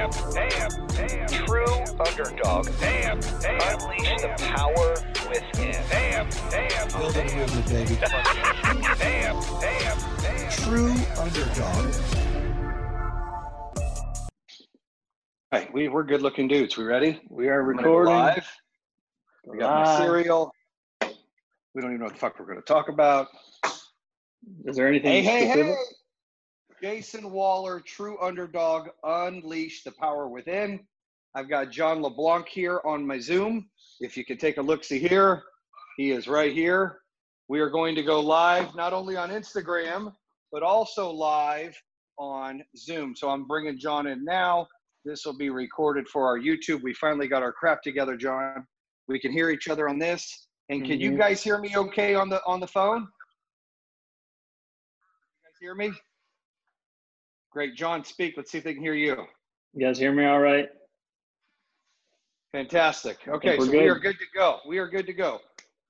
Damn, damn, damn. True underdog. Damn, damn. Unleash the power within. Damn, damn. Build a movement, baby. Damn, damn, damn. True underdog. All right, we, we're good looking dudes. We ready? We are I'm gonna go recording. live. We got my cereal. We don't even know what the fuck we're going to talk about. Is there anything Hey, hey, hey! Jayson Waller, true underdog, unleash the power within. I've got John LeBlanc here on my Zoom. If you can take a look, see here, he is right here. We are going to go live not only on Instagram, but also live on Zoom. So I'm bringing John in now. This will be recorded for our YouTube. We finally got our crap together, John. We can hear each other on this. And can you Mhm. guys hear me okay on the on the phone? You guys hear me? Great, John, speak. Let's see if they can hear you. You guys hear me all right? Fantastic. Okay, so we are good to go. We are good to go.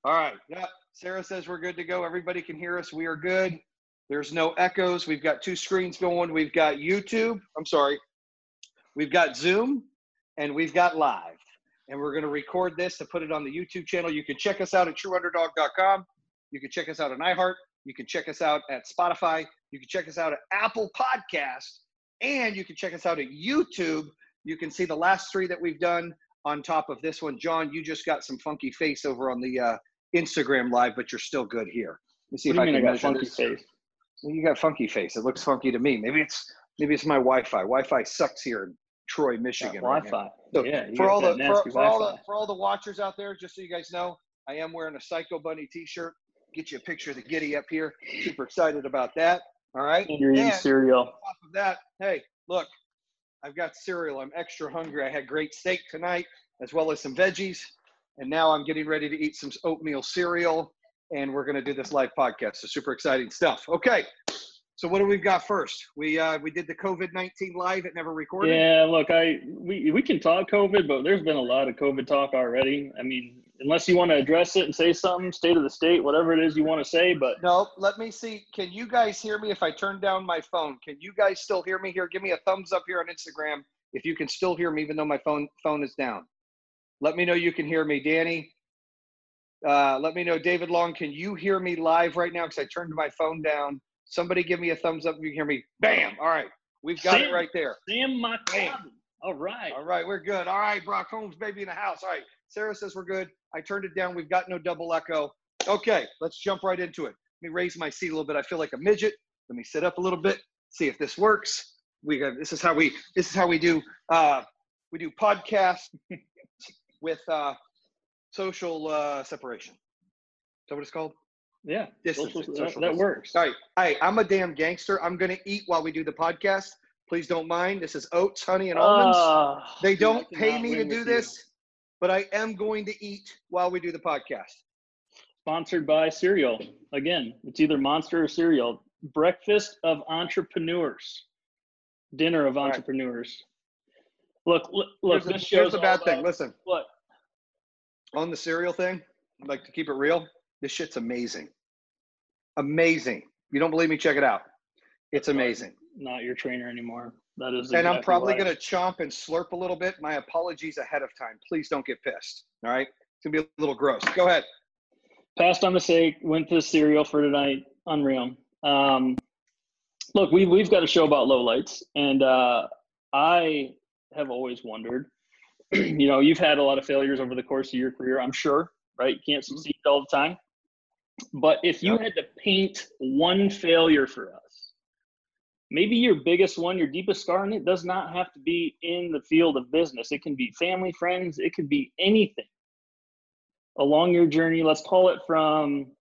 All right. Yeah. Sarah says we're good to go. Everybody can hear us. We are good. There's no echoes. We've got two screens going. We've got YouTube. I'm sorry. We've got Zoom and we've got live. And we're going to record this to put it on the YouTube channel. You can check us out at trueunderdog.com. You can check us out on iHeart. You can check us out at Spotify. You can check us out at Apple Podcast. And you can check us out at YouTube. You can see the last three that we've done on top of this one. John, you just got some funky face over on the uh, Instagram live, but you're still good here. Let me see What if do you I mean can I got measure funky this. face? Well, you got funky face. It looks funky to me. Maybe it's maybe it's my Wi-Fi. Wi-Fi sucks here in Troy, Michigan. right. Wi-Fi. So yeah, for all the for, for all the for all the watchers out there, just so you guys know, I am wearing a Psycho Bunny T-shirt. Get you a picture of the Giddy up here. Super excited about that. All right. And you're eating cereal. top of that, hey, look, I've got cereal. I'm extra hungry. I had great steak tonight, as well as some veggies, and now I'm getting ready to eat some oatmeal cereal. And we're going to do this live podcast. So super exciting stuff. Okay, so what do we got first? We uh, we did the COVID nineteen live. It never recorded. Yeah, look, I we we can talk COVID, but there's been a lot of COVID talk already. I mean, unless you want to address it and say something, state of the state, whatever it is you want to say, but No, let me see. Can you guys hear me if I turn down my phone? Can you guys still hear me here? Give me a thumbs up here on Instagram if you can still hear me even though my phone phone is down. Let me know you can hear me, Danny. Uh, let me know, David Long. Can you hear me live right now? Because I turned my phone down. Somebody give me a thumbs up if you can hear me. Bam! All right, we've got it right there. Sam. McCobbin. All right. All right, we're good. All right, Brock Holmes, baby in the house. All right, Sarah says we're good. I turned it down. We've got no double echo. Okay, let's jump right into it. Let me raise my seat a little bit. I feel like a midget. Let me sit up a little bit. See if this works. We got this is how we this is how we do uh, we do podcasts with uh, social uh, separation. Is that what it's called? Yeah, social- that, social that distancing. works. All right. Hey, I'm a damn gangster. I'm gonna eat while we do the podcast. Please don't mind. This is oats, honey, and almonds. Ah, They don't pay me to do with you. this, but I am going to eat while we do the podcast. Sponsored by cereal. Again, it's either Monster or cereal. Breakfast of entrepreneurs. Dinner of right. entrepreneurs. Look, look, look. here's this here's shows the bad thing. about- Listen, What? on the cereal thing, I'd like to keep it real. This shit's amazing. Amazing. You don't believe me? Check it out. It's amazing. Not your trainer anymore. That is. And I'm probably going to chomp and slurp a little bit. My apologies ahead of time. Please don't get pissed. All right. It's going to be a little gross. Go ahead. passed on mistake. Went to the cereal for tonight. Unreal. Um, look, we we've got a show about lowlights, and uh, I have always wondered. you know, you've had a lot of failures over the course of your career. I'm sure, right? You can't succeed all the time. But if you Yep. had to paint one failure for us, maybe your biggest one, your deepest scar, and it does not have to be in the field of business. It can be family, friends, it could be anything along your journey. Let's call it from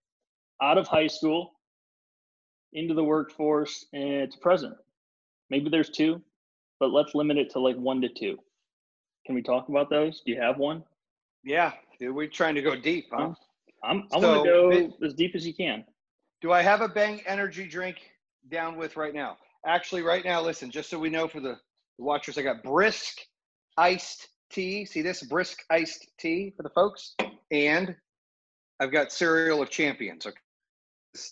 out of high school into the workforce and to present. Maybe there's two, but let's limit it to like one to two. Can we talk about those? Do you have one? Yeah. We're trying to go deep, huh? I'm, I So, want to go it- as deep as you can. Do I have a Bang energy drink down with right now? Actually, right now, listen, just so we know for the, the watchers, I got brisk iced tea. See this brisk iced tea for the folks? And I've got cereal of champions. Okay.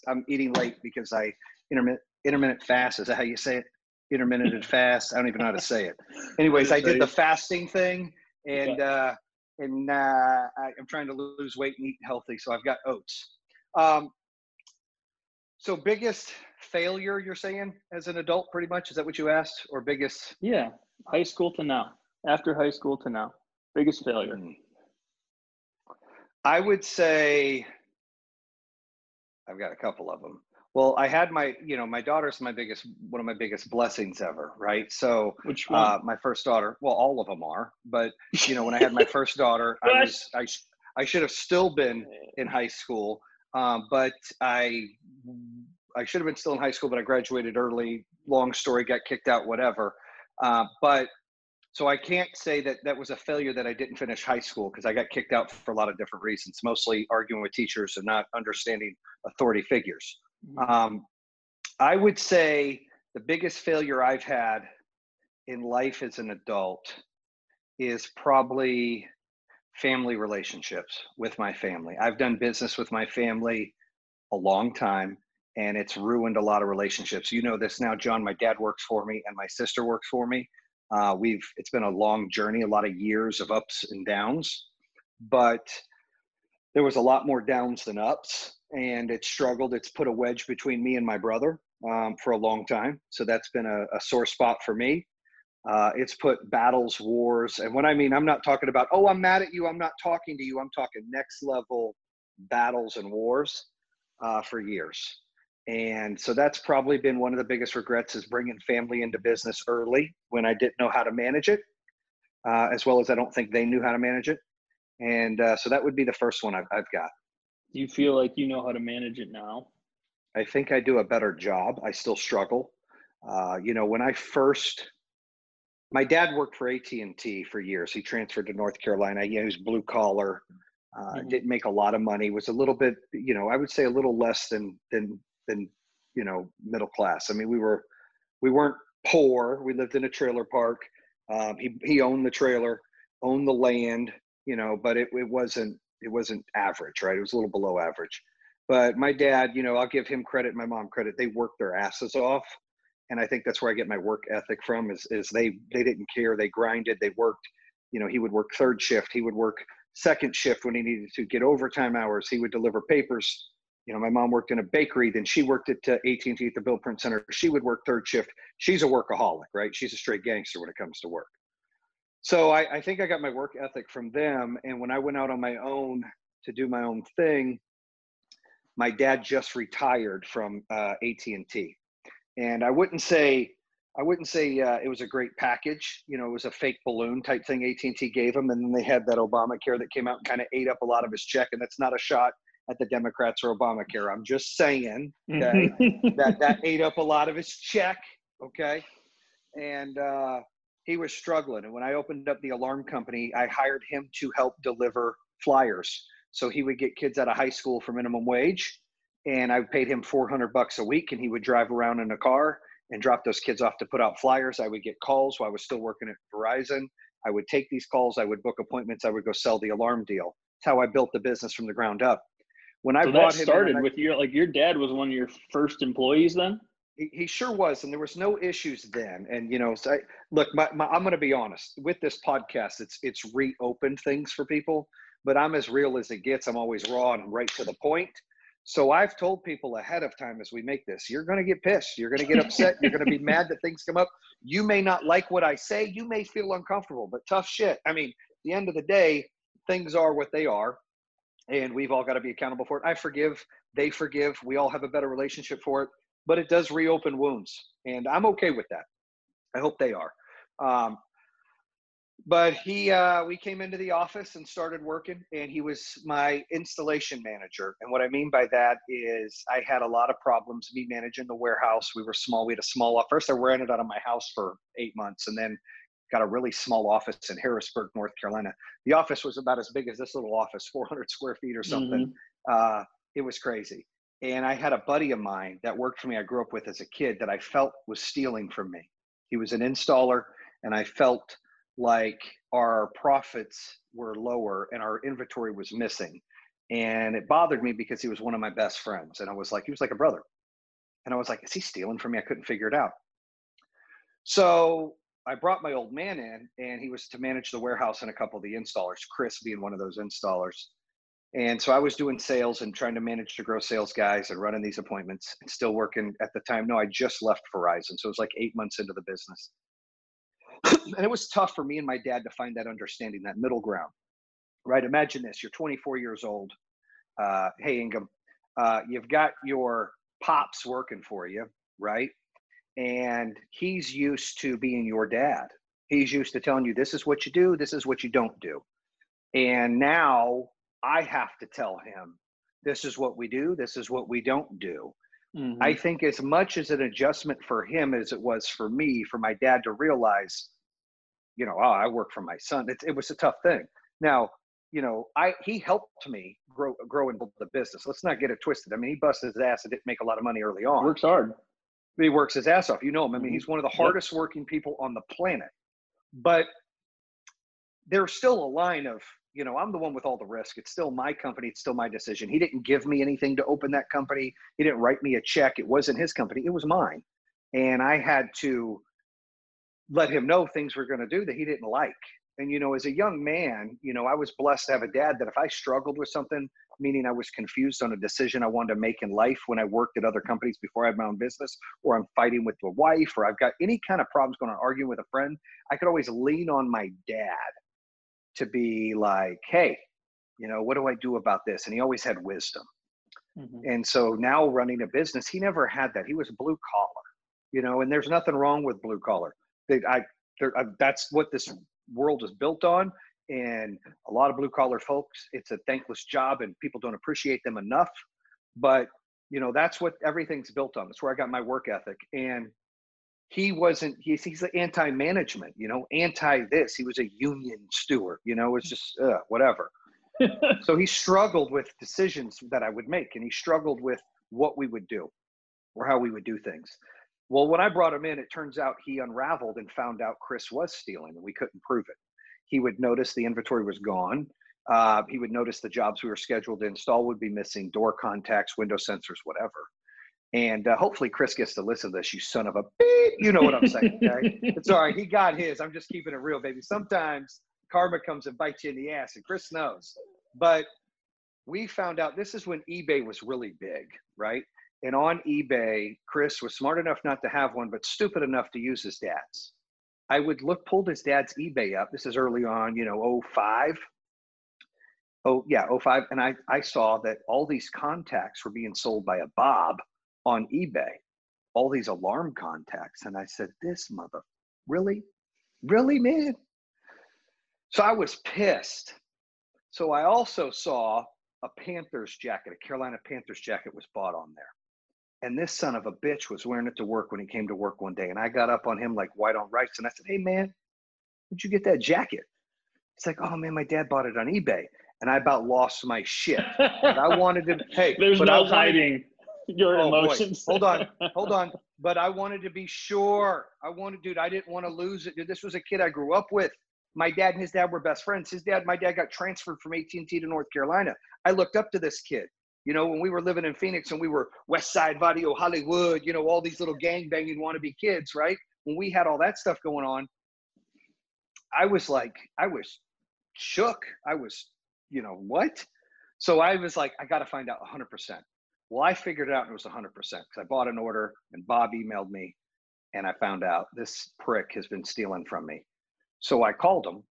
I'm eating late because I intermittent intermittent fast. Is that how you say it? intermittent fast. I don't even know how to say it. Anyways, I did the fasting thing, and uh, and uh, I, I'm trying to lose weight and eat healthy, so I've got oats. Um, so biggest failure you're saying as an adult, pretty much is that what you asked, or biggest? Yeah, high school to now. After high school to now, biggest failure. Hmm. I would say I've got a couple of them. Well, I had my, you know, my daughter's my biggest, one of my biggest blessings ever, right? So, Which one? uh, my first daughter, well, all of them are, but you know, when I had my first daughter, I was, I, I should have still been in high school, um, but I, I should have been still in high school, but I graduated early. Long story, got kicked out, whatever. Uh, but so I can't say that that was a failure that I didn't finish high school because I got kicked out for a lot of different reasons, mostly arguing with teachers and not understanding authority figures. Um, I would say the biggest failure I've had in life as an adult is probably family relationships with my family. I've done business with my family a long time and it's ruined a lot of relationships. You know this now, John. My dad works for me and my sister works for me. Uh, we've it's been a long journey, a lot of years of ups and downs, but there was a lot more downs than ups, and it struggled. It's put a wedge between me and my brother um, for a long time, so that's been a, a sore spot for me. Uh, it's put battles, wars, and what I mean, I'm not talking about oh, I'm mad at you, I'm not talking to you. I'm talking next level battles and wars uh, for years. And so that's probably been one of the biggest regrets is bringing family into business early when I didn't know how to manage it, uh, as well as I don't think they knew how to manage it. And uh, so that would be the first one I've, I've got. Do you feel like you know how to manage it now? I think I do a better job. I still struggle. Uh, you know, when I first, my dad worked for AT and T for years. He transferred to North Carolina. He was blue collar. Uh, Mhm. Didn't make a lot of money. Was a little bit, you know, I would say a little less than than than you know middle class. I mean, we were we weren't poor. We lived in a trailer park. Um, he he owned the trailer, owned the land, you know, but it it wasn't it wasn't average, right? It was a little below average. But my dad, you know, I'll give him credit, my mom credit. They worked their asses off, and I think that's where I get my work ethic from. Is is they they didn't care. They grinded. They worked. You know, he would work third shift. He would work second shift when he needed to get overtime hours. He would deliver papers. You know, my mom worked in a bakery. Then she worked at uh, AT&T at the Bill Print Center. She would work third shift. She's a workaholic, right? She's a straight gangster when it comes to work. So I, I think I got my work ethic from them. And when I went out on my own to do my own thing, my dad just retired from uh, AT&T, and I wouldn't say I wouldn't say uh, it was a great package. You know, it was a fake balloon type thing AT&T gave him, and then they had that Obamacare that came out and kind of ate up a lot of his check. And that's not a shot at the Democrats or Obamacare. I'm just saying Okay. that that ate up a lot of his check. Okay, and uh, he was struggling. And when I opened up the alarm company, I hired him to help deliver flyers. So he would get kids out of high school for minimum wage, and I paid him 400 bucks a week, and he would drive around in a car and drop those kids off to put out flyers. I would get calls while I was still working at Verizon. I would take these calls. I would book appointments. I would go sell the alarm deal. That's how I built the business from the ground up. When I so that started I- with your like your dad was one of your first employees then. He, he sure was and there was no issues then. And you know so I, look my, my, i'm going to be honest with this podcast it's it's reopened things for people but i'm as real as it gets. I'm always raw and right to the point. So i've told people ahead of time as we make this you're going to get pissed. You're going to get upset. You're going to be mad that things come up. You may not like what i say. You may feel uncomfortable but tough shit. I mean at the end of the day things are what they are and we've all got to be accountable for it. I forgive. They forgive. We all have a better relationship for it but it does reopen wounds and i'm okay with that. I hope they are. Um, but he uh, we came into the office and started working and he was my installation manager. And what i mean by that is i had a lot of problems me managing the warehouse. We were small we had a small office first i rented out of my house for eight months and then got a really small office in harrisburg north carolina. The office was about as big as this little office 400 square feet or something. Uh, it was crazy and I had a buddy of mine that worked for me, I grew up with as a kid, that I felt was stealing from me. He was an installer, and I felt like our profits were lower and our inventory was missing. And it bothered me because he was one of my best friends. And I was like, he was like a brother. And I was like, is he stealing from me? I couldn't figure it out. So I brought my old man in, and he was to manage the warehouse and a couple of the installers, Chris being one of those installers. And so I was doing sales and trying to manage to grow sales guys and running these appointments and still working at the time. No, I just left Verizon. So it was like eight months into the business. and it was tough for me and my dad to find that understanding, that middle ground, right? Imagine this you're 24 years old. Uh, hey, Ingham, uh, you've got your pops working for you, right? And he's used to being your dad. He's used to telling you, this is what you do, this is what you don't do. And now I have to tell him, this is what we do, this is what we don't do. Mm-hmm. I think as much as an adjustment for him as it was for me, for my dad to realize, you know, oh, I work for my son. It, it was a tough thing. Now, you know, I he helped me grow grow and build the business. Let's not get it twisted. I mean, he busted his ass and didn't make a lot of money early on. Works hard he works his ass off. You know him. I mean, mm-hmm. he's one of the hardest yep. working people on the planet. But there's still a line of, you know, I'm the one with all the risk. It's still my company. It's still my decision. He didn't give me anything to open that company. He didn't write me a check. It wasn't his company. It was mine. And I had to let him know things were going to do that he didn't like. And, you know, as a young man, you know, I was blessed to have a dad that if I struggled with something, meaning I was confused on a decision I wanted to make in life when I worked at other companies before I had my own business, or I'm fighting with a wife, or I've got any kind of problems going on, arguing with a friend, I could always lean on my dad to be like, hey, you know, what do I do about this? And he always had wisdom. Mm-hmm. And so now running a business, he never had that. He was blue collar, you know, and there's nothing wrong with blue collar. They, I, I, that's what this world is built on and a lot of blue collar folks it's a thankless job and people don't appreciate them enough but you know that's what everything's built on that's where i got my work ethic and he wasn't he's he's anti-management you know anti this he was a union steward you know it's just uh, whatever so he struggled with decisions that i would make and he struggled with what we would do or how we would do things well when i brought him in it turns out he unraveled and found out chris was stealing and we couldn't prove it he would notice the inventory was gone. Uh, he would notice the jobs we were scheduled to install would be missing door contacts, window sensors, whatever. And uh, hopefully Chris gets to listen to this, you son of a beep. You know what I'm saying, okay? it's all right. He got his. I'm just keeping it real, baby. Sometimes karma comes and bites you in the ass, and Chris knows. But we found out this is when eBay was really big, right? And on eBay, Chris was smart enough not to have one, but stupid enough to use his dad's. I would look, pulled his dad's eBay up. This is early on, you know, 05. Oh, yeah, 05. And I, I saw that all these contacts were being sold by a Bob on eBay, all these alarm contacts. And I said, this mother, really? Really, man? So I was pissed. So I also saw a Panthers jacket, a Carolina Panthers jacket was bought on there. And this son of a bitch was wearing it to work when he came to work one day. And I got up on him like white on rice. And I said, Hey, man, where'd you get that jacket? It's like, Oh, man, my dad bought it on eBay. And I about lost my shit. I wanted to, hey, there's no hiding your oh, emotions. Boy. Hold on, hold on. But I wanted to be sure. I wanted, dude, I didn't want to lose it. Dude, this was a kid I grew up with. My dad and his dad were best friends. His dad, my dad got transferred from AT&T to North Carolina. I looked up to this kid. You know, when we were living in Phoenix and we were West Side Vadio, Hollywood, you know, all these little gang banging wannabe kids, right? When we had all that stuff going on, I was like, I was shook. I was, you know, what? So I was like, I got to find out 100%. Well, I figured it out and it was 100% because I bought an order and Bob emailed me and I found out this prick has been stealing from me. So I called him.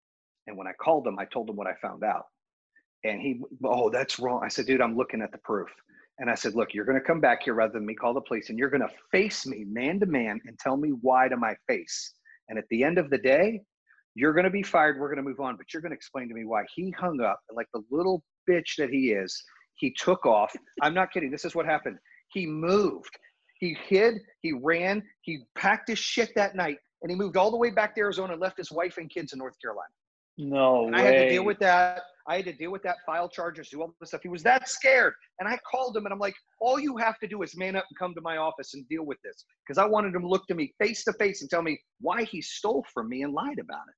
And when I called him, I told him what I found out. And he, oh, that's wrong. I said, dude, I'm looking at the proof. And I said, look, you're going to come back here rather than me call the police and you're going to face me man to man and tell me why to my face. And at the end of the day, you're going to be fired. We're going to move on, but you're going to explain to me why he hung up like the little bitch that he is. He took off. I'm not kidding. This is what happened. He moved. He hid. He ran. He packed his shit that night and he moved all the way back to Arizona and left his wife and kids in North Carolina. No and way. I had to deal with that. I had to deal with that file charges, do all this stuff. He was that scared. And I called him and I'm like, all you have to do is man up and come to my office and deal with this. Because I wanted him to look to me face to face and tell me why he stole from me and lied about it.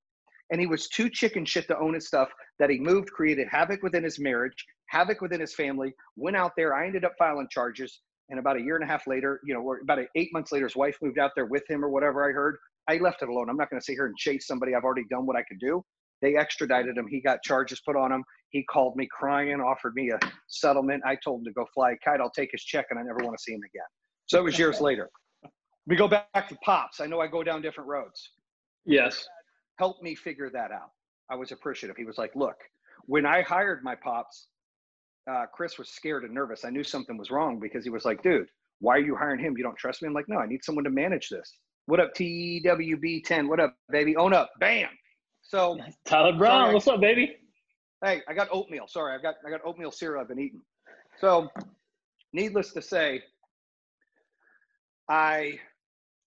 And he was too chicken shit to own his stuff that he moved, created havoc within his marriage, havoc within his family, went out there. I ended up filing charges. And about a year and a half later, you know, or about eight months later, his wife moved out there with him or whatever I heard. I left it alone. I'm not going to sit here and chase somebody. I've already done what I could do. They extradited him. He got charges put on him. He called me crying, offered me a settlement. I told him to go fly a kite. I'll take his check, and I never want to see him again. So it was years later. We go back to pops. I know I go down different roads. Yes. Help me figure that out. I was appreciative. He was like, "Look, when I hired my pops, uh, Chris was scared and nervous. I knew something was wrong because he was like, dude, why are you hiring him? You don't trust me? I'm like, no, I need someone to manage this. What up, TWB10? What up, baby? Own up. Bam. So Tyler Brown, Sorry. what's up, baby? hey, I got oatmeal. Sorry, I've got I got oatmeal cereal I've been eating. So, needless to say, I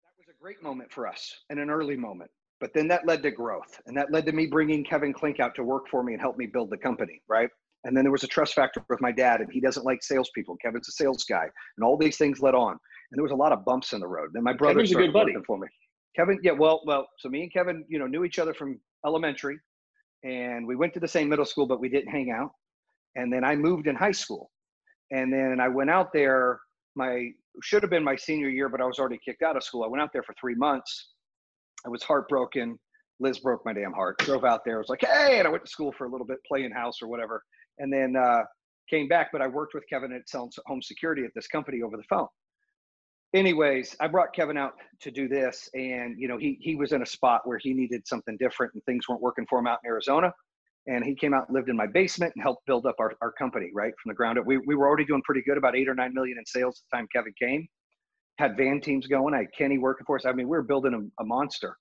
that was a great moment for us and an early moment. But then that led to growth, and that led to me bringing Kevin Klink out to work for me and help me build the company, right? And then there was a trust factor with my dad, and he doesn't like salespeople. Kevin's a sales guy, and all these things led on. And there was a lot of bumps in the road. Then my brother Kevin's a good buddy. working for me. Kevin, yeah, well, well, so me and Kevin, you know, knew each other from elementary, and we went to the same middle school, but we didn't hang out. And then I moved in high school, and then I went out there. My should have been my senior year, but I was already kicked out of school. I went out there for three months. I was heartbroken. Liz broke my damn heart. Drove out there. I was like, hey, and I went to school for a little bit, playing house or whatever, and then uh, came back. But I worked with Kevin at home security at this company over the phone. Anyways, I brought Kevin out to do this, and you know, he he was in a spot where he needed something different, and things weren't working for him out in Arizona. And he came out, lived in my basement, and helped build up our, our company right from the ground up. We we were already doing pretty good, about eight or nine million in sales at the time Kevin came. Had van teams going. I had Kenny working for us. I mean, we were building a, a monster.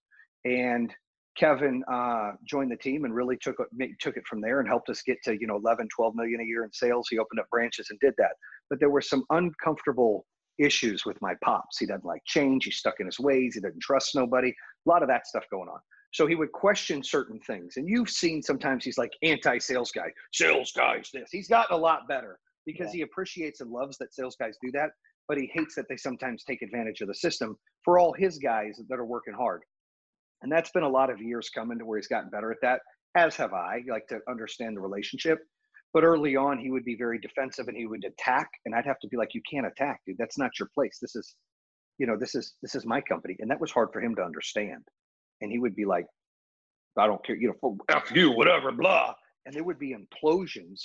And Kevin uh, joined the team and really took it, took it from there and helped us get to you know 11, 12 million a year in sales. He opened up branches and did that. But there were some uncomfortable issues with my pops. He doesn't like change. He's stuck in his ways. He doesn't trust nobody. A lot of that stuff going on. So he would question certain things. And you've seen sometimes he's like anti-sales guy. Sales guys this. He's gotten a lot better because he appreciates and loves that sales guys do that. But he hates that they sometimes take advantage of the system for all his guys that are working hard. And that's been a lot of years coming to where he's gotten better at that, as have I, like to understand the relationship. But early on, he would be very defensive and he would attack. And I'd have to be like, you can't attack, dude. That's not your place. This is, you know, this is this is my company. And that was hard for him to understand. And he would be like, I don't care, you know, F you, whatever, blah. And there would be implosions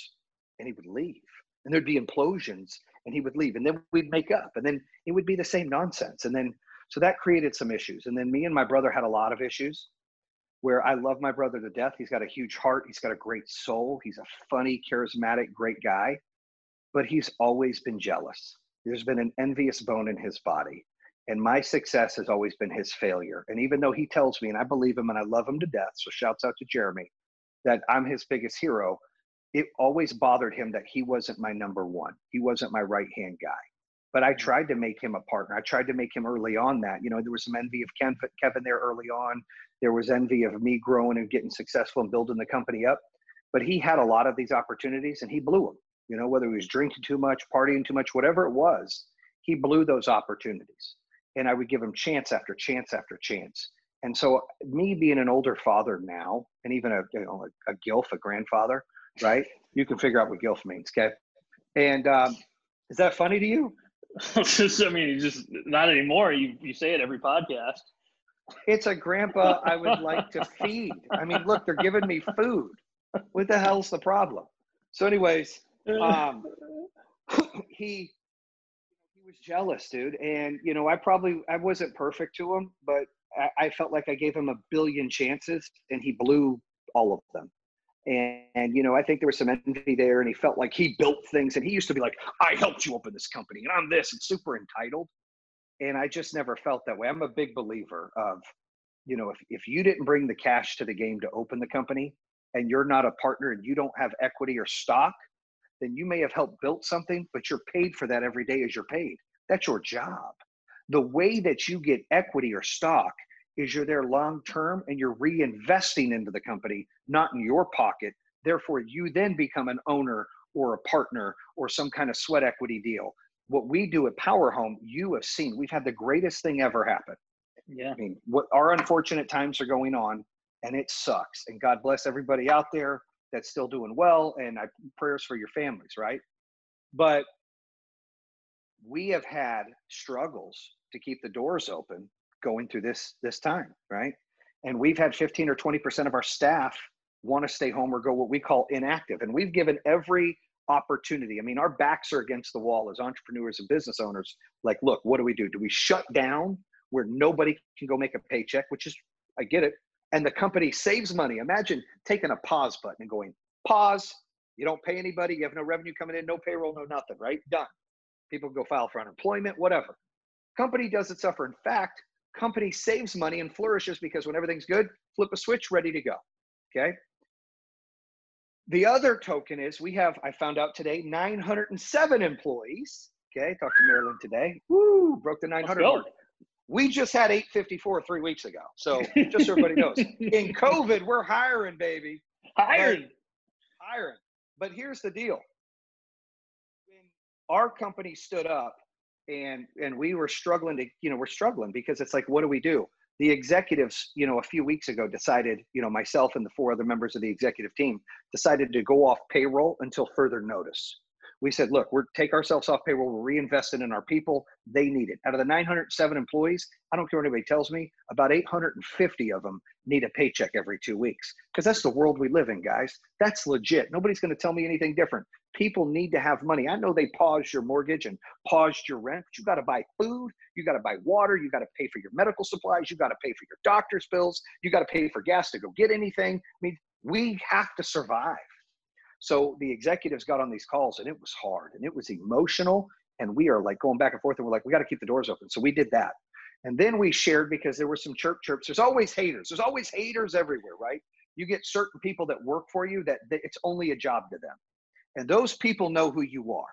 and he would leave. And there'd be implosions and he would leave. And then we'd make up. And then it would be the same nonsense. And then so that created some issues. And then me and my brother had a lot of issues where I love my brother to death. He's got a huge heart. He's got a great soul. He's a funny, charismatic, great guy. But he's always been jealous. There's been an envious bone in his body. And my success has always been his failure. And even though he tells me, and I believe him and I love him to death, so shouts out to Jeremy, that I'm his biggest hero, it always bothered him that he wasn't my number one. He wasn't my right hand guy but I tried to make him a partner. I tried to make him early on that. You know, there was some envy of Ken, Kevin there early on. There was envy of me growing and getting successful and building the company up. But he had a lot of these opportunities and he blew them. You know, whether he was drinking too much, partying too much, whatever it was, he blew those opportunities. And I would give him chance after chance after chance. And so, me being an older father now, and even a you know a, a gilf, a grandfather, right? You can figure out what gilf means, okay? And um, is that funny to you? Just, I mean, just not anymore. You you say it every podcast. It's a grandpa I would like to feed. I mean, look, they're giving me food. What the hell's the problem? So, anyways, um, he he was jealous, dude, and you know, I probably I wasn't perfect to him, but I, I felt like I gave him a billion chances, and he blew all of them. And, and, you know, I think there was some envy there, and he felt like he built things, and he used to be like, "I helped you open this company, and I'm this," and super entitled. And I just never felt that way. I'm a big believer of, you know, if if you didn't bring the cash to the game to open the company, and you're not a partner, and you don't have equity or stock, then you may have helped build something, but you're paid for that every day as you're paid. That's your job. The way that you get equity or stock is you're there long term and you're reinvesting into the company, not in your pocket. Therefore, you then become an owner or a partner or some kind of sweat equity deal. What we do at Power Home, you have seen, we've had the greatest thing ever happen. Yeah. I mean, what our unfortunate times are going on, and it sucks. And God bless everybody out there that's still doing well, and I prayers for your families, right? But we have had struggles to keep the doors open going through this this time, right? And we've had 15 or 20% of our staff want to stay home or go what we call inactive. And we've given every opportunity. I mean, our backs are against the wall as entrepreneurs and business owners. Like, look, what do we do? Do we shut down where nobody can go make a paycheck, which is, I get it. And the company saves money. Imagine taking a pause button and going, pause. You don't pay anybody. You have no revenue coming in, no payroll, no nothing, right? Done. People go file for unemployment, whatever. Company doesn't suffer. In fact, company saves money and flourishes because when everything's good, flip a switch, ready to go. Okay. The other token is we have, I found out today, 907 employees. Okay. Talked to Marilyn today. Woo, broke the 900 mark. We just had 854 three weeks ago. So just so everybody knows, in COVID, we're hiring, baby. Hiring. Hiring. But here's the deal. When our company stood up and and we were struggling to, you know, we're struggling because it's like, what do we do? The executives, you know, a few weeks ago decided, you know, myself and the four other members of the executive team decided to go off payroll until further notice we said, look, we're take ourselves off payroll, we're reinvesting in our people. They need it. Out of the 907 employees, I don't care what anybody tells me, about 850 of them need a paycheck every two weeks. Because that's the world we live in, guys. That's legit. Nobody's going to tell me anything different. People need to have money. I know they paused your mortgage and paused your rent, but you got to buy food, you got to buy water, you got to pay for your medical supplies, you got to pay for your doctor's bills, you got to pay for gas to go get anything. I mean, we have to survive. So the executives got on these calls and it was hard and it was emotional. And we are like going back and forth and we're like, we got to keep the doors open. So we did that. And then we shared because there were some chirp chirps. There's always haters. There's always haters everywhere, right? You get certain people that work for you that, that it's only a job to them. And those people know who you are.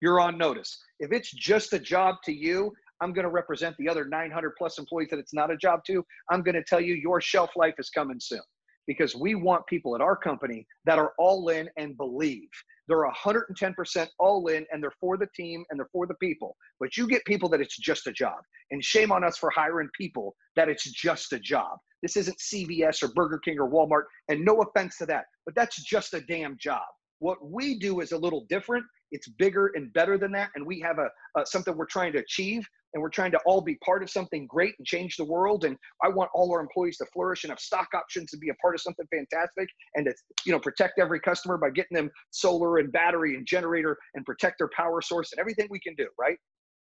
You're on notice. If it's just a job to you, I'm going to represent the other 900 plus employees that it's not a job to. I'm going to tell you your shelf life is coming soon because we want people at our company that are all in and believe. They're 110% all in and they're for the team and they're for the people. But you get people that it's just a job. And shame on us for hiring people that it's just a job. This isn't CVS or Burger King or Walmart. And no offense to that, but that's just a damn job. What we do is a little different. It's bigger and better than that. And we have a, something we're trying to achieve and we're trying to all be part of something great and change the world and i want all our employees to flourish and have stock options to be a part of something fantastic and to you know protect every customer by getting them solar and battery and generator and protect their power source and everything we can do right?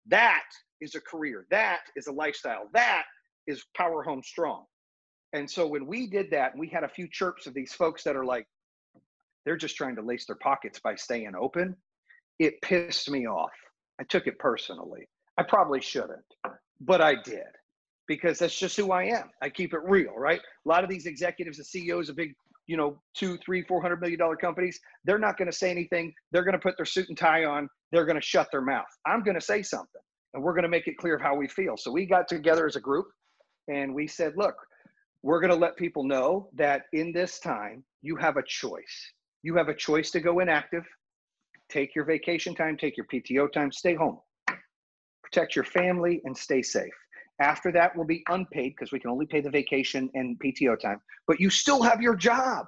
That is a career. That is a lifestyle. That is power home strong. And so when we did that and we had a few chirps of these folks that are like they're just trying to lace their pockets by staying open. It pissed me off. I took it personally I probably shouldn't, but I did because that's just who I am. I keep it real, right? A lot of these executives and CEOs of big, you know, two, three, four hundred million dollar companies, they're not going to say anything. They're going to put their suit and tie on. They're going to shut their mouth. I'm going to say something, and we're going to make it clear of how we feel. So we got together as a group, and we said, look, we're going to let people know that in this time you have a choice. You have a choice to go inactive, take your vacation time, take your PTO time, stay home protect your family, and stay safe. After that will be unpaid because we can only pay the vacation and PTO time, but you still have your job.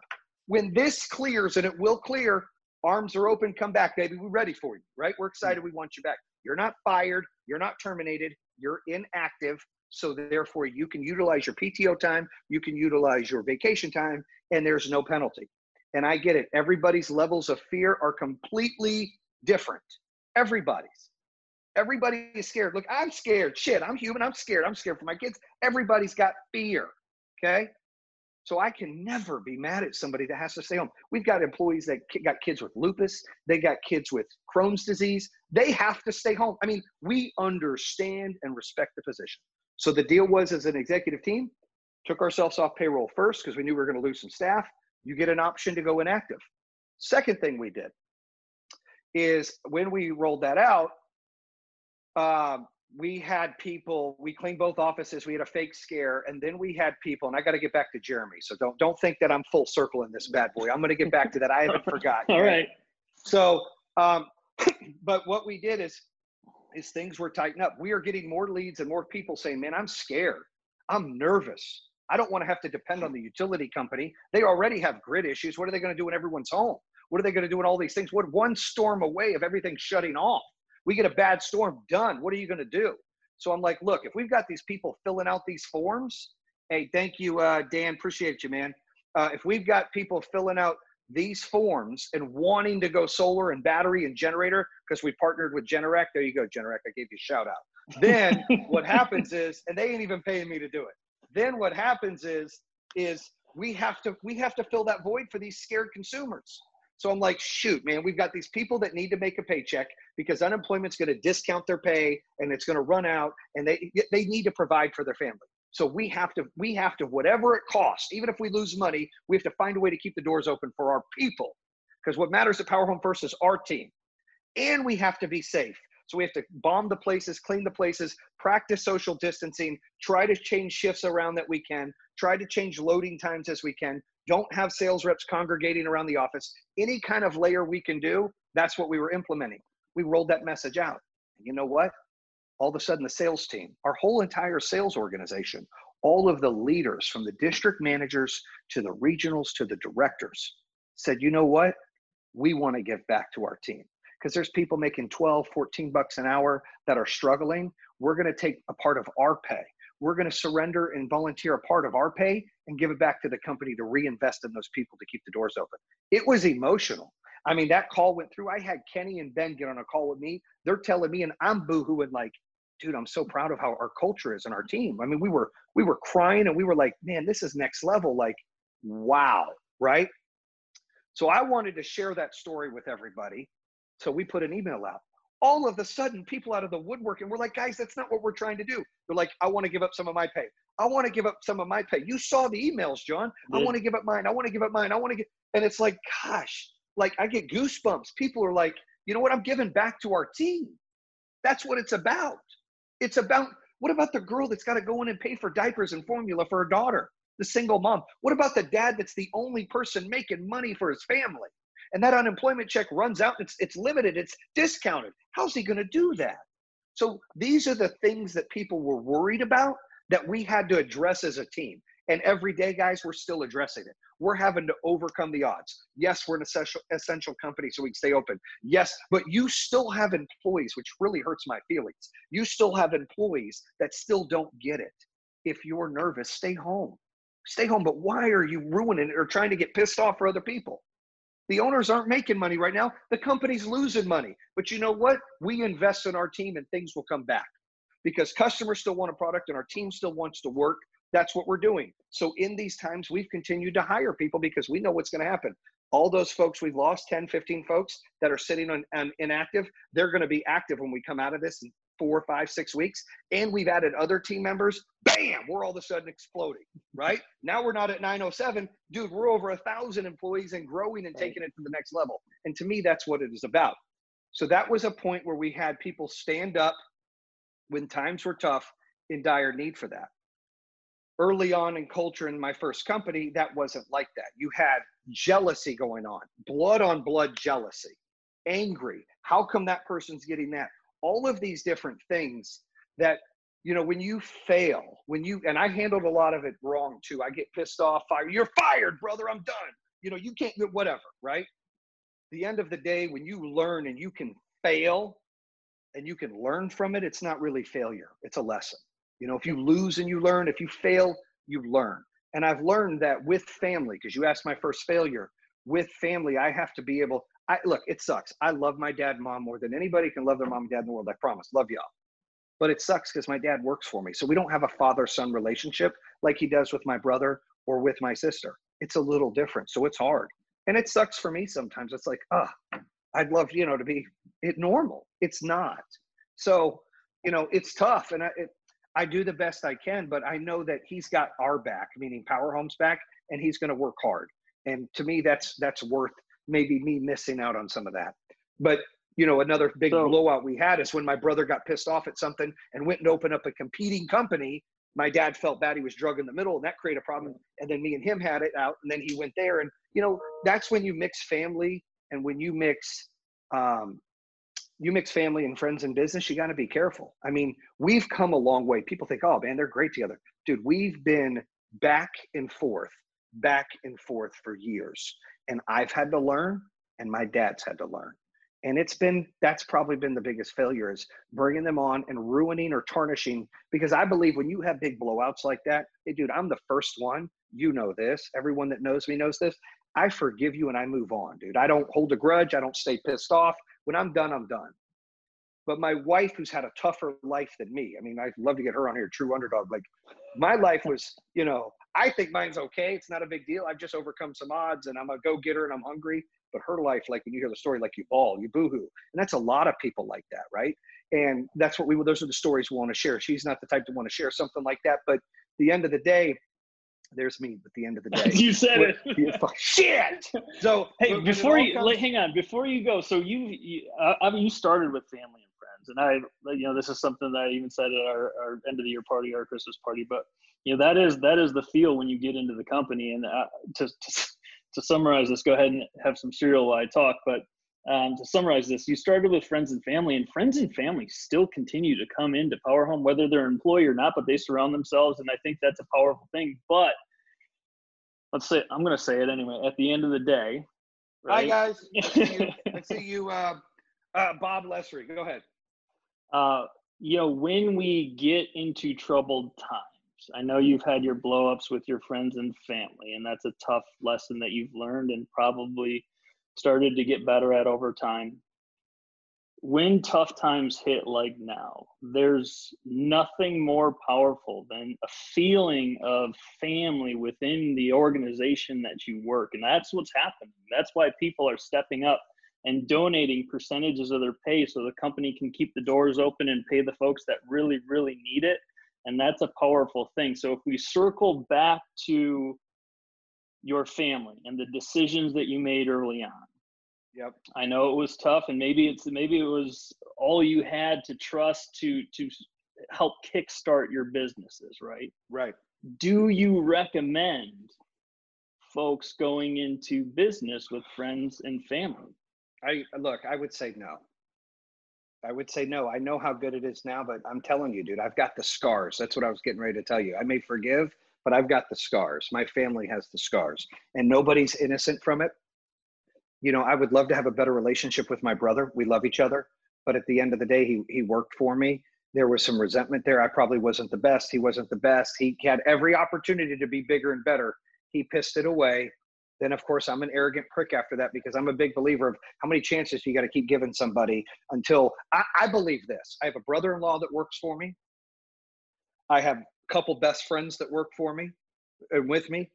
When this clears, and it will clear, arms are open, come back, baby. We're ready for you, right? We're excited. We want you back. You're not fired. You're not terminated. You're inactive. So therefore, you can utilize your PTO time. You can utilize your vacation time, and there's no penalty. And I get it. Everybody's levels of fear are completely different. Everybody's. Everybody is scared. Look, I'm scared. Shit, I'm human. I'm scared. I'm scared for my kids. Everybody's got fear. Okay. So I can never be mad at somebody that has to stay home. We've got employees that got kids with lupus. They got kids with Crohn's disease. They have to stay home. I mean, we understand and respect the position. So the deal was as an executive team, took ourselves off payroll first because we knew we were going to lose some staff. You get an option to go inactive. Second thing we did is when we rolled that out, um, we had people we cleaned both offices we had a fake scare and then we had people and i got to get back to jeremy so don't don't think that i'm full circle in this bad boy. I'm going to get back to that. I haven't forgotten all right. So um, but what we did is is things were tightened up. We are getting more leads and more people saying man i'm scared. I'm nervous. I don't want to have to depend on the utility company. They already have grid issues. What are they going to do when everyone's home? What are they going to do when all these things? What one storm away of everything shutting off we get a bad storm done what are you going to do So I'm like, look, if we've got these people filling out these forms, hey, thank you, uh, Dan, appreciate you, man. Uh, if we've got people filling out these forms and wanting to go solar and battery and generator because we partnered with Generac. There you go, Generac. I gave you a shout out. Then what happens is, and they ain't even paying me to do it. Then what happens is, is we have to we have to fill that void for these scared consumers. So I'm like, shoot, man, we've got these people that need to make a paycheck because unemployment's going to discount their pay and it's going to run out, and they they need to provide for their family. So we have to, we have to, whatever it costs, even if we lose money, we have to find a way to keep the doors open for our people. Because what matters at Power Home First is our team. And we have to be safe. So we have to bomb the places, clean the places, practice social distancing, try to change shifts around that we can, try to change loading times as we can. Don't have sales reps congregating around the office. Any kind of layer we can do, that's what we were implementing. We rolled that message out. And you know what? all of a sudden the sales team, our whole entire sales organization, all of the leaders from the district managers to the regionals to the directors said, you know what? We want to give back to our team because there's people making 12, 14 bucks an hour that are struggling. We're going to take a part of our pay. We're going to surrender and volunteer a part of our pay and give it back to the company to reinvest in those people to keep the doors open. It was emotional. I mean, that call went through. I had Kenny and Ben get on a call with me. They're telling me, and I'm boohooing like, dude, I'm so proud of how our culture is and our team. I mean, we were we were crying and we were like, man, this is next level. Like, wow, right? So I wanted to share that story with everybody. So we put an email out. All of a sudden, people out of the woodwork, and we're like, guys, that's not what we're trying to do. They're like, I want to give up some of my pay. I want to give up some of my pay. You saw the emails, John. Yeah. I want to give up mine. I want to give up mine. I want to get, and it's like, gosh, like I get goosebumps. People are like, you know what? I'm giving back to our team. That's what it's about. It's about what about the girl that's got to go in and pay for diapers and formula for her daughter, the single mom? What about the dad that's the only person making money for his family? And that unemployment check runs out, it's, it's limited, it's discounted. How's he going to do that? So these are the things that people were worried about that we had to address as a team. And every day, guys, we're still addressing it. We're having to overcome the odds. Yes, we're an essential, essential company so we can stay open. Yes, but you still have employees, which really hurts my feelings. You still have employees that still don't get it. If you're nervous, stay home. Stay home. But why are you ruining it or trying to get pissed off for other people? The owners aren't making money right now. The company's losing money. But you know what? We invest in our team and things will come back because customers still want a product and our team still wants to work that's what we're doing. So in these times, we've continued to hire people because we know what's going to happen. All those folks we've lost, 10, 15 folks that are sitting on, on inactive, they're going to be active when we come out of this in four, five, six weeks. And we've added other team members. Bam, we're all of a sudden exploding, right? Now we're not at 907. Dude, we're over a thousand employees and growing and taking it to the next level. And to me, that's what it is about. So that was a point where we had people stand up when times were tough in dire need for that early on in culture in my first company, that wasn't like that. You had jealousy going on, blood on blood jealousy, angry. How come that person's getting that? All of these different things that, you know, when you fail, when you, and I handled a lot of it wrong too. I get pissed off, fired. You're fired, brother. I'm done. You know, you can't, whatever, right? The end of the day, when you learn and you can fail and you can learn from it, it's not really failure, it's a lesson. You know, if you lose and you learn, if you fail, you learn. And I've learned that with family, because you asked my first failure, with family, I have to be able, I look, it sucks. I love my dad and mom more than anybody can love their mom and dad in the world. I promise. Love y'all. But it sucks because my dad works for me. So we don't have a father son relationship like he does with my brother or with my sister. It's a little different. So it's hard. And it sucks for me sometimes. It's like, ah, I'd love, you know, to be it normal. It's not. So, you know, it's tough. And I, it, I do the best I can, but I know that he's got our back, meaning Power Homes back, and he's going to work hard. And to me, that's that's worth maybe me missing out on some of that. But you know, another big so, blowout we had is when my brother got pissed off at something and went and opened up a competing company. My dad felt bad he was drug in the middle, and that created a problem. And then me and him had it out, and then he went there. And you know, that's when you mix family and when you mix um, you mix family and friends and business, you got to be careful. I mean, we've come a long way. People think, oh man, they're great together. Dude, we've been back and forth, back and forth for years. And I've had to learn, and my dad's had to learn. and it's been that's probably been the biggest failure is bringing them on and ruining or tarnishing because i believe when you have big blowouts like that hey dude i'm the first one. You know this. Everyone that knows me knows this. I forgive you and i move on dude. I don't hold a grudge. I don't stay pissed off. When i'm done i'm done. But my wife who's had a tougher life than me i mean i'd love to get her on here true underdog like my life was you know i think mine's okay it's not a big deal i've just overcome some odds and i'm a go-getter and i'm hungry but her life, like when you hear the story, like you bawl, you boohoo, and that's a lot of people like that, right? And that's what we. Those are the stories we want to share. She's not the type to want to share something like that, but the end of the day, there's me. At the end of the day, you said it. Shit. So hey, before you comes, hang on, before you go, so you, you uh, I mean, you started with family and friends, and I, you know, this is something that I even said at our, our end of the year party, our Christmas party, but you know, that is that is the feel when you get into the company, and uh, to, to to summarize this, go ahead and have some cereal while I talk. But um, to summarize this, you started with friends and family, and friends and family still continue to come into Power Home, whether they're employee or not, but they surround themselves. And I think that's a powerful thing. But let's say, I'm going to say it anyway. At the end of the day, right? Hi, guys. I see you, I see you uh, uh, Bob Lessery. Go ahead. Uh, you know, when we get into troubled times, I know you've had your blowups with your friends and family, and that's a tough lesson that you've learned and probably started to get better at over time. When tough times hit like now, there's nothing more powerful than a feeling of family within the organization that you work. And that's what's happening. That's why people are stepping up and donating percentages of their pay so the company can keep the doors open and pay the folks that really, really need it and that's a powerful thing. So if we circle back to your family and the decisions that you made early on. Yep. I know it was tough and maybe it's maybe it was all you had to trust to to help kickstart your businesses right? Right. Do you recommend folks going into business with friends and family? I look i would say no I would say no. I know how good it is now, but I'm telling you, dude, I've got the scars. That's what I was getting ready to tell you. I may forgive, but I've got the scars. My family has the scars, and nobody's innocent from it. You know, I would love to have a better relationship with my brother. We love each other, but at the end of the day, he he worked for me. There was some resentment there. I probably wasn't the best. He wasn't the best. He had every opportunity to be bigger and better. He pissed it away then of course I'm an arrogant prick after that because I'm a big believer of how many chances you got to keep giving somebody until I, I believe this. I have a brother-in-law that works for me. I have a couple best friends that work for me and with me.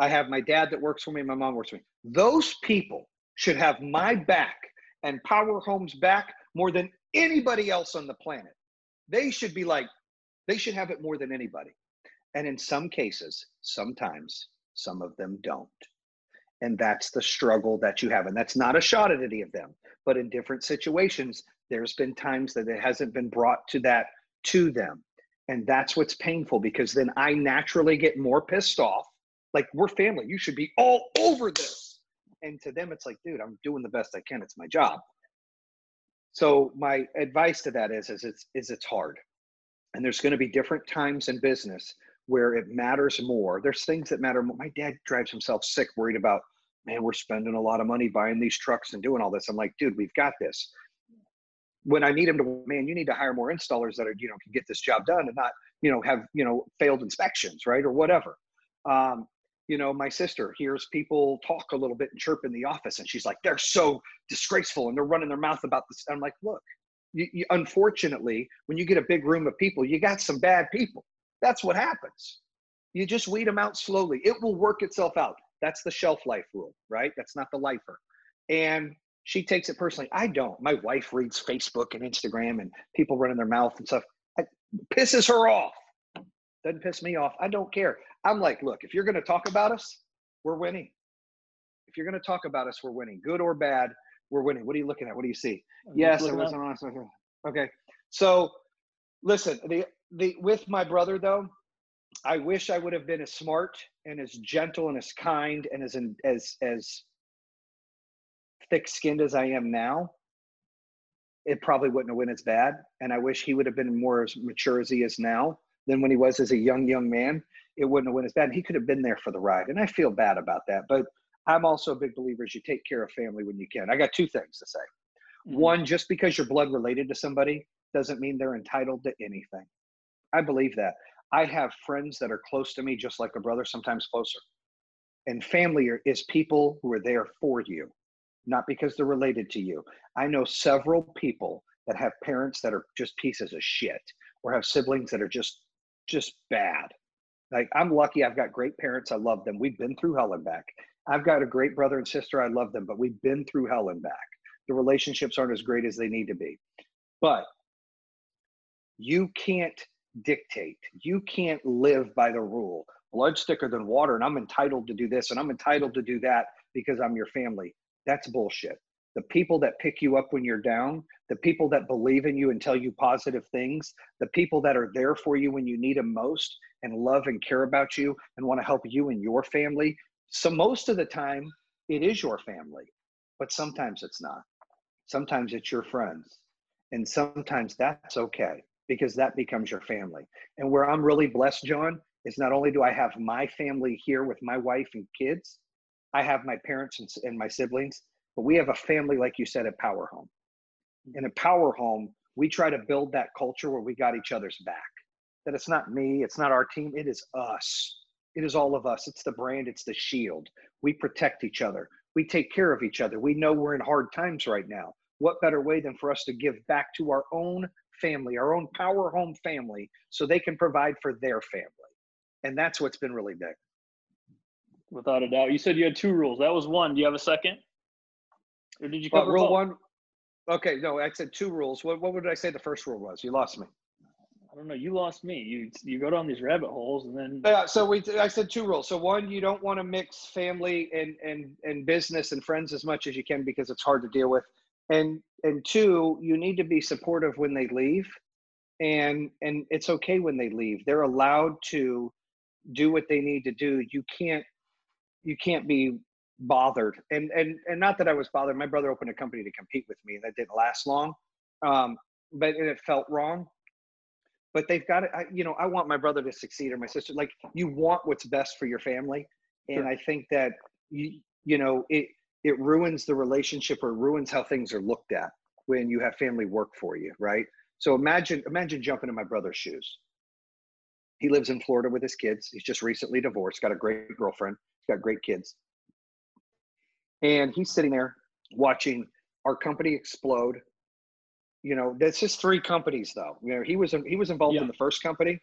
I have my dad that works for me. My mom works for me. Those people should have my back and Power Homes back more than anybody else on the planet. They should be like, they should have it more than anybody. And in some cases, sometimes, some of them don't and that's the struggle that you have and that's not a shot at any of them. But in different situations there's been times that it hasn't been brought to that to them and that's what's painful because then i naturally get more pissed off. Like we're family you should be all over this. And to them it's like dude i'm doing the best i can it's my job. So my advice to that is is it's is it's hard. And there's going to be different times in business where it matters more. There's things that matter. My dad drives himself sick, worried about man, we're spending a lot of money buying these trucks and doing all this. I'm like, dude, we've got this. When I need him to, man, you need to hire more installers that are, you know, can get this job done and not, you know, have, you know, failed inspections, right? Or whatever. Um, you know, my sister hears people talk a little bit and chirp in the office, and she's like, they're so disgraceful and they're running their mouth about this. I'm like, look, you, you, unfortunately, when you get a big room of people, you got some bad people. That's what happens. You just weed them out slowly. It will work itself out. That's the shelf life rule, right? That's not the lifer. And she takes it personally. I don't. My wife reads Facebook and Instagram and people running their mouth and stuff. It pisses her off. Doesn't piss me off. I don't care. I'm like, look, if you're going to talk about us, we're winning. If you're going to talk about us, we're winning. Good or bad, we're winning. What are you looking at? What do you see? I'm yes, it was on. Okay. So listen, the the with my brother though, I wish I would have been as smart and as gentle and as kind and as as as thick-skinned as I am now. It probably wouldn't have went as bad, and I wish he would have been more as mature as he is now than when he was as a young young man. It wouldn't have went as bad. He could have been there for the ride, and I feel bad about that. But I'm also a big believer is you take care of family when you can. I got two things to say. Mhm. One, just because you're blood related to somebody doesn't mean they're entitled to anything. I believe that. I have friends that are close to me, just like a brother, sometimes closer. And family is people who are there for you, not because they're related to you. I know several people that have parents that are just pieces of shit or have siblings that are just just bad. Like I'm lucky I've got great parents. I love them. We've been through hell and back. I've got a great brother and sister. I love them, but we've been through hell and back. The relationships aren't as great as they need to be. But you can't dictate. You can't live by the rule. Blood's thicker than water, and I'm entitled to do this and I'm entitled to do that because I'm your family. That's bullshit. The people that pick you up when you're down, the people that believe in you and tell you positive things, the people that are there for you when you need them most and love and care about you and want to help you and your family. So, most of the time, it is your family, but sometimes it's not. Sometimes it's your friends. And sometimes that's okay because that becomes your family. And where I'm really blessed, John, is not only do I have my family here with my wife and kids, I have my parents and, and my siblings, but we have a family, like you said, at Power Home. Mm-hmm. In a Power Home, we try to build that culture where we got each other's back. That it's not me, it's not our team, it is us. It is all of us. It's the brand, it's the shield. We protect each other. We take care of each other. We know we're in hard times right now. What better way than for us to give back to our own family, our own Power Home family, so they can provide for their family? And that's what's been really big. Without a doubt. You said you had two rules. That was one. Do you have a second? Or did you But cover rule both? one, okay, no, I said two rules. What, what would I say the first rule was? You lost me. I don't know. You lost me. You you go down these rabbit holes and then Yeah, so we I said two rules. So one, you don't want to mix family and and and business and friends as much as you can because it's hard to deal with. And and two, you need to be supportive when they leave. And and it's okay when they leave. They're allowed to do what they need to do. You can't you can't be bothered. And and and not that I was bothered. My brother opened a company to compete with me and that didn't last long. Um, but and it felt wrong but they've got it. I, you know, I want my brother to succeed or my sister. Like you want what's best for your family, and Sure. I think that you you know it it ruins the relationship or ruins how things are looked at when you have family work for you, right? So imagine imagine jumping in my brother's shoes. He lives in Florida with his kids. He's just recently divorced, got a great girlfriend, he's got great kids, and he's sitting there watching our company explode you know that's just three companies though you know he was he was involved Yeah. in the first company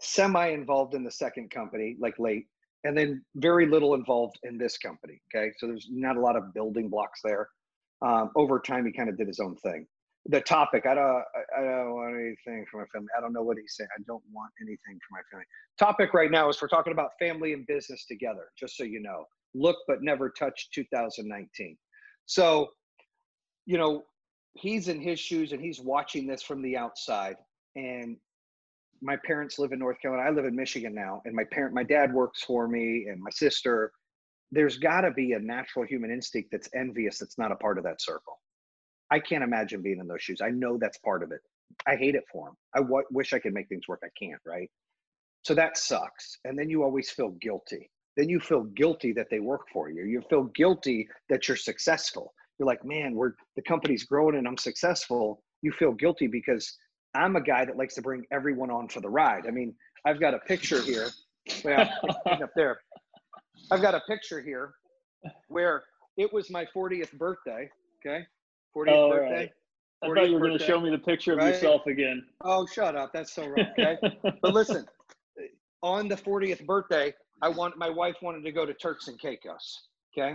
semi involved in the second company like late and then very little involved in this company okay? So there's not a lot of building blocks there. Um, over time he kind of did his own thing. The topic i don't I- don't want anything for my family. I don't know what he's saying. I don't want anything for my family. Topic right now is we're talking about family and business together just so you know. Look but never touch 2019 so you know he's in his shoes and he's watching this from the outside and my parents live in north carolina. I live in michigan now and my parent my dad works for me and my sister. There's got to be a natural human instinct that's envious that's not a part of that circle. I can't imagine being in those shoes. I know that's part of it. I hate it for them i w- wish i could make things work. I can't right? So that sucks. And then you always feel guilty. Then you feel guilty that they work for you. You feel guilty that you're successful. You're like, man, we're the company's growing and I'm successful. You feel guilty because I'm a guy that likes to bring everyone on for the ride. I mean, I've got a picture here. Well, up there. I've got a picture here where it was my 40th birthday. Okay. 40th All birthday. right. I thought you were going to show me the picture of right? yourself again. Oh, shut up. That's so wrong. Okay. but listen, on the 40th birthday, I want my wife wanted to go to Turks and Caicos. Okay.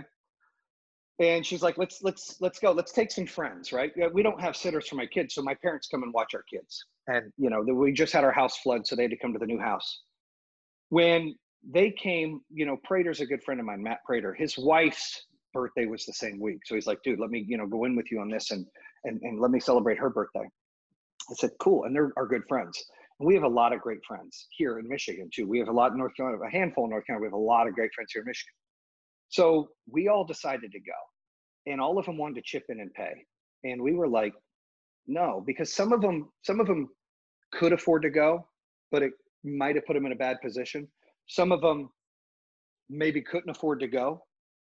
And she's like, let's let's let's go. Let's take some friends, right? We don't have sitters for my kids, so my parents come and watch our kids. And you know, we just had our house flood, so they had to come to the new house. When they came, you know, Prater's a good friend of mine, Matt Prater. His wife's birthday was the same week, so he's like, dude, let me, you know, go in with you on this and and and let me celebrate her birthday. I said, cool, and they're our good friends. And we have a lot of great friends here in Michigan too. We have a lot in North Carolina, a handful in North Carolina. We have a lot of great friends here in Michigan. So we all decided to go, and all of them wanted to chip in and pay. And we were like, no, because some of them, some of them could afford to go, but it might have put them in a bad position. Some of them maybe couldn't afford to go,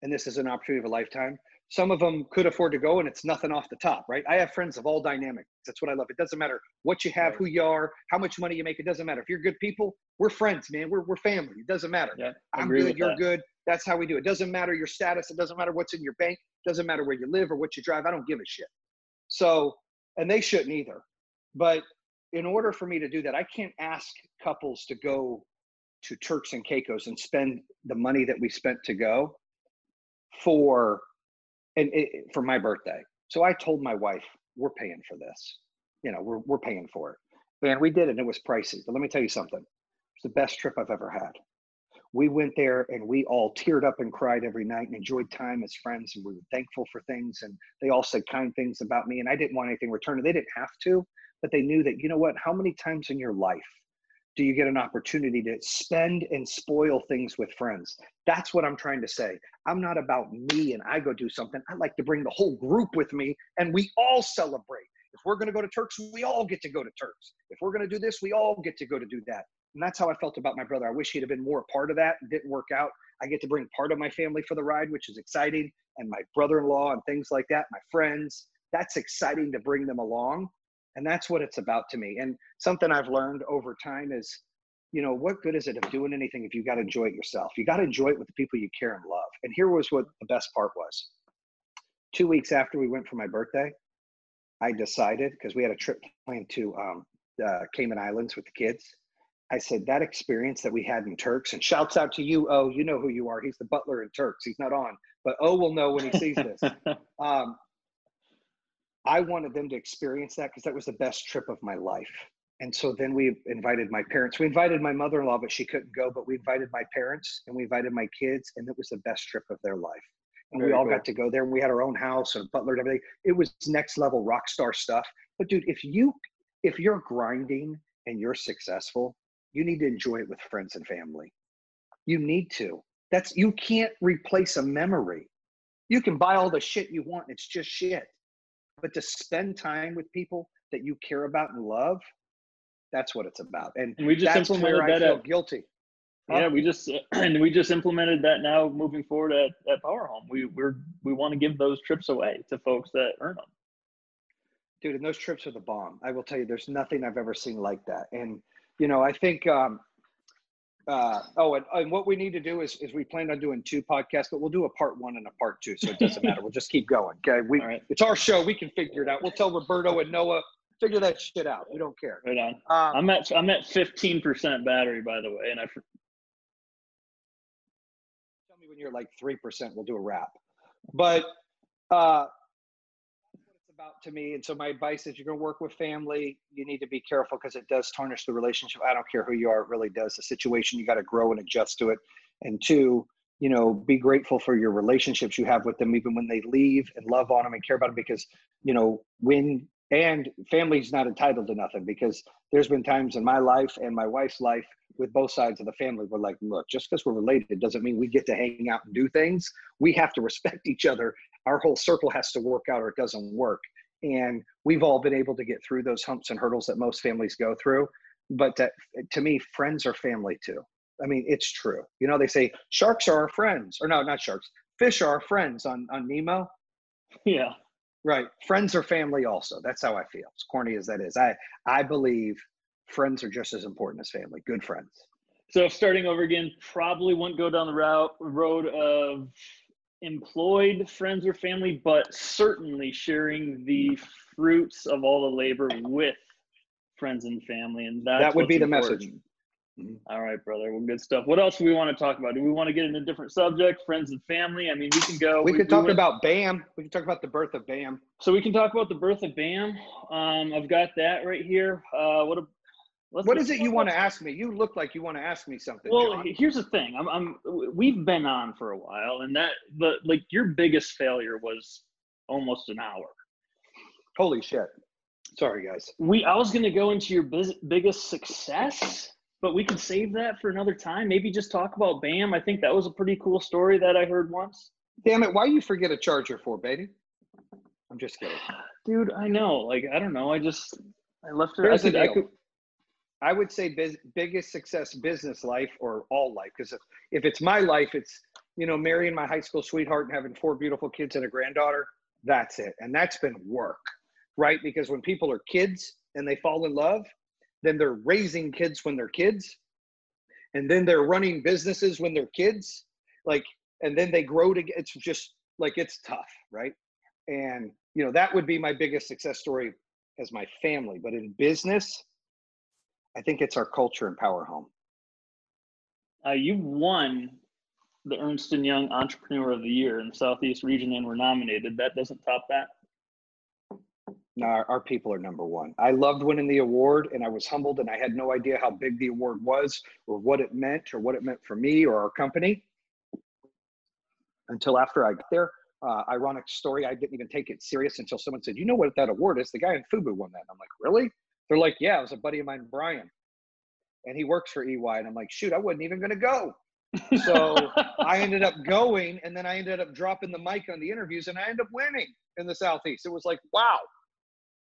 and this is an opportunity of a lifetime. Some of them could afford to go and it's nothing off the top, right? I have friends of all dynamics. That's what I love. It doesn't matter what you have, Right. who you are, how much money you make. It doesn't matter. If you're good people, we're friends, man. We're, we're family. It doesn't matter. Yeah, I'm good. You're that. good. That's how we do it. Doesn't matter your status. It doesn't matter what's in your bank. it Doesn't matter where you live or what you drive. I don't give a shit. So, and they shouldn't either. But in order for me to do that, I can't ask couples to go to Turks and Caicos and spend the money that we spent to go for and it, for my birthday. So I told my wife, we're paying for this. You know, we're we're paying for it. And we did it and it was pricey. But let me tell you something. It's the best trip I've ever had. We went there and we all teared up and cried every night and enjoyed time as friends and we were thankful for things and they all said kind things about me and I didn't want anything returned. They didn't have to, but they knew that you know what, how many times in your life do you get an opportunity to spend and spoil things with friends? That's what I'm trying to say. I'm not about me and I go do something. I like to bring the whole group with me and we all celebrate. If we're going to go to Turks, we all get to go to Turks. If we're going to do this, we all get to go to do that. And that's how I felt about my brother. I wish he'd have been more a part of that. It didn't work out. I get to bring part of my family for the ride, which is exciting, and my brother-in-law and things like that, my friends. That's exciting to bring them along. And that's what it's about to me. And something I've learned over time is, you know, what good is it of doing anything if you got to enjoy it yourself? You got to enjoy it with the people you care and love. And here was what the best part was. Two weeks after we went for my birthday, I decided because we had a trip planned to um, uh, Cayman Islands with the kids. I said that experience that we had in Turks, and shouts out to you, oh, you know who you are. He's the butler in Turks. He's not on, but O will know when he sees this. um, I wanted them to experience that because that was the best trip of my life. And so then we invited my parents. We invited my mother in law, but she couldn't go. But we invited my parents and we invited my kids, and it was the best trip of their life. And we all cool. got to go there. And we had our own house and butler and everything. It was next level rock star stuff. But dude, if you if you're grinding and you're successful, you need to enjoy it with friends and family. You need to. That's you can't replace a memory. You can buy all the shit you want, it's just shit. But to spend time with people that you care about and love, that's what it's about. And, we just that's implemented where I that feel at- guilty. Huh? Yeah, we just and we just implemented that now moving forward at, at Power Home. We we're we want to give those trips away to folks that earn them. dude and those trips are the bomb i will tell you there's nothing i've ever seen like that and you know i think um uh oh and, and what we need to do is is we plan on doing two podcasts but we'll do a part one and a part two so it doesn't matter. We'll just keep going okay? We right, it's our show. We can figure it out. We'll tell roberto and noah figure that shit out. We don't care. Right on. um, I'm at I'm at 15% battery by the way, and I tell me when you're like 3% we'll do a wrap. But uh that's what it's about to me. And so my advice is you're going to work with family you need to be careful because it does tarnish the relationship. I don't care who you are it really does. The situation you got to grow and adjust to it. And two you know be grateful for your relationships you have with them even when they leave and love on them and care about them because you know when and family's not entitled to nothing because there's been times in my life and my wife's life with both sides of the family we're like look just because we're related doesn't mean we get to hang out and do things. We have to respect each other our whole circle has to work out or it doesn't work and we've all been able to get through those humps and hurdles that most families go through but that, to me friends are family too i mean it's true you know they say sharks are our friends or no not sharks fish are our friends on on nemo yeah. Right. Friends are family also. That's how I feel. As corny as that is. I I believe friends are just as important as family. Good friends. So starting over again, probably wouldn't go down the route road of employed friends or family, but certainly sharing the fruits of all the labor with friends and family, and that's that would be the important. message. Mhm. All right, brother. Well, good stuff. What else do we want to talk about? Do we want to get into a different subject, friends and family? I mean, we can go. We could talk went- about Bam. We could talk about the birth of Bam. So we can talk about the birth of Bam. Um, I've got that right here. Uh, what? A, let's What it you want to ask me? You look like you want to ask me something. Well, John. here's the thing. I'm, I'm. We've been on for a while, and that the like your biggest failure was almost an hour. Holy shit. Sorry, guys. We. I was gonna go into your biz, biggest success, but we can save that for another time. Maybe just talk about Bam. I think that was a pretty cool story that I heard once. Damn it. Why you forget a charger for, baby? I'm just kidding. Dude, I know. Like I don't know. I just I left it. Here's I the could, I deal. could, I would say biz, biggest success business life or all life because if, if it's my life, it's you know, marrying my high school sweetheart and having four beautiful kids and a granddaughter. That's it. And that's been work, right? Because when people are kids and they fall in love, then they're raising kids when they're kids. And then they're running businesses when they're kids. Like, and then they grow to it's just like it's tough, right? And you know, that would be my biggest success story as my family. But in business, I think it's our culture and power home. Uh, you won the Ernst and Young Entrepreneur of the Year in the Southeast region and were nominated. That doesn't top that. No, our, our, people are number one. I loved winning the award, and I was humbled, and I had no idea how big the award was, or what it meant, or what it meant for me or our company until after I got there. Uh, ironic story, I didn't even take it serious until someone said, "You know what that award is? The guy in Fubu won that." And I'm like, "Really?" They're like, "Yeah, it was a buddy of mine, Brian, and he works for EY." And I'm like, "Shoot, I wasn't even going to go." so I ended up going, and then I ended up dropping the mic on the interviews, and I ended up winning in the Southeast. It was like, wow.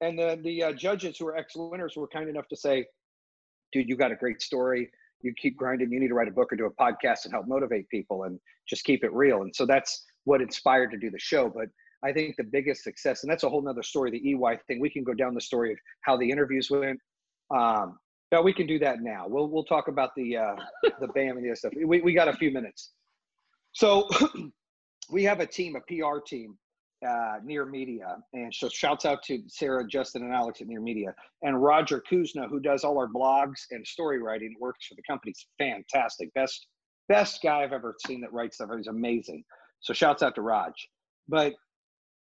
And then the uh, judges who were ex winners were kind enough to say, dude, you got a great story. You keep grinding. You need to write a book or do a podcast and help motivate people and just keep it real. And so that's what inspired to do the show. But I think the biggest success, and that's a whole nother story, the EY thing. We can go down the story of how the interviews went. Um, no, we can do that now. We'll we'll talk about the uh, the BAM and the other stuff. We we got a few minutes. So we have a team, a PR team, uh, Near Media, and so shouts out to Sarah, Justin, and Alex at Near Media, and Roger Kuzna, who does all our blogs and story writing, works for the company. He's fantastic, best best guy I've ever seen that writes stuff. He's amazing. So shouts out to Raj. But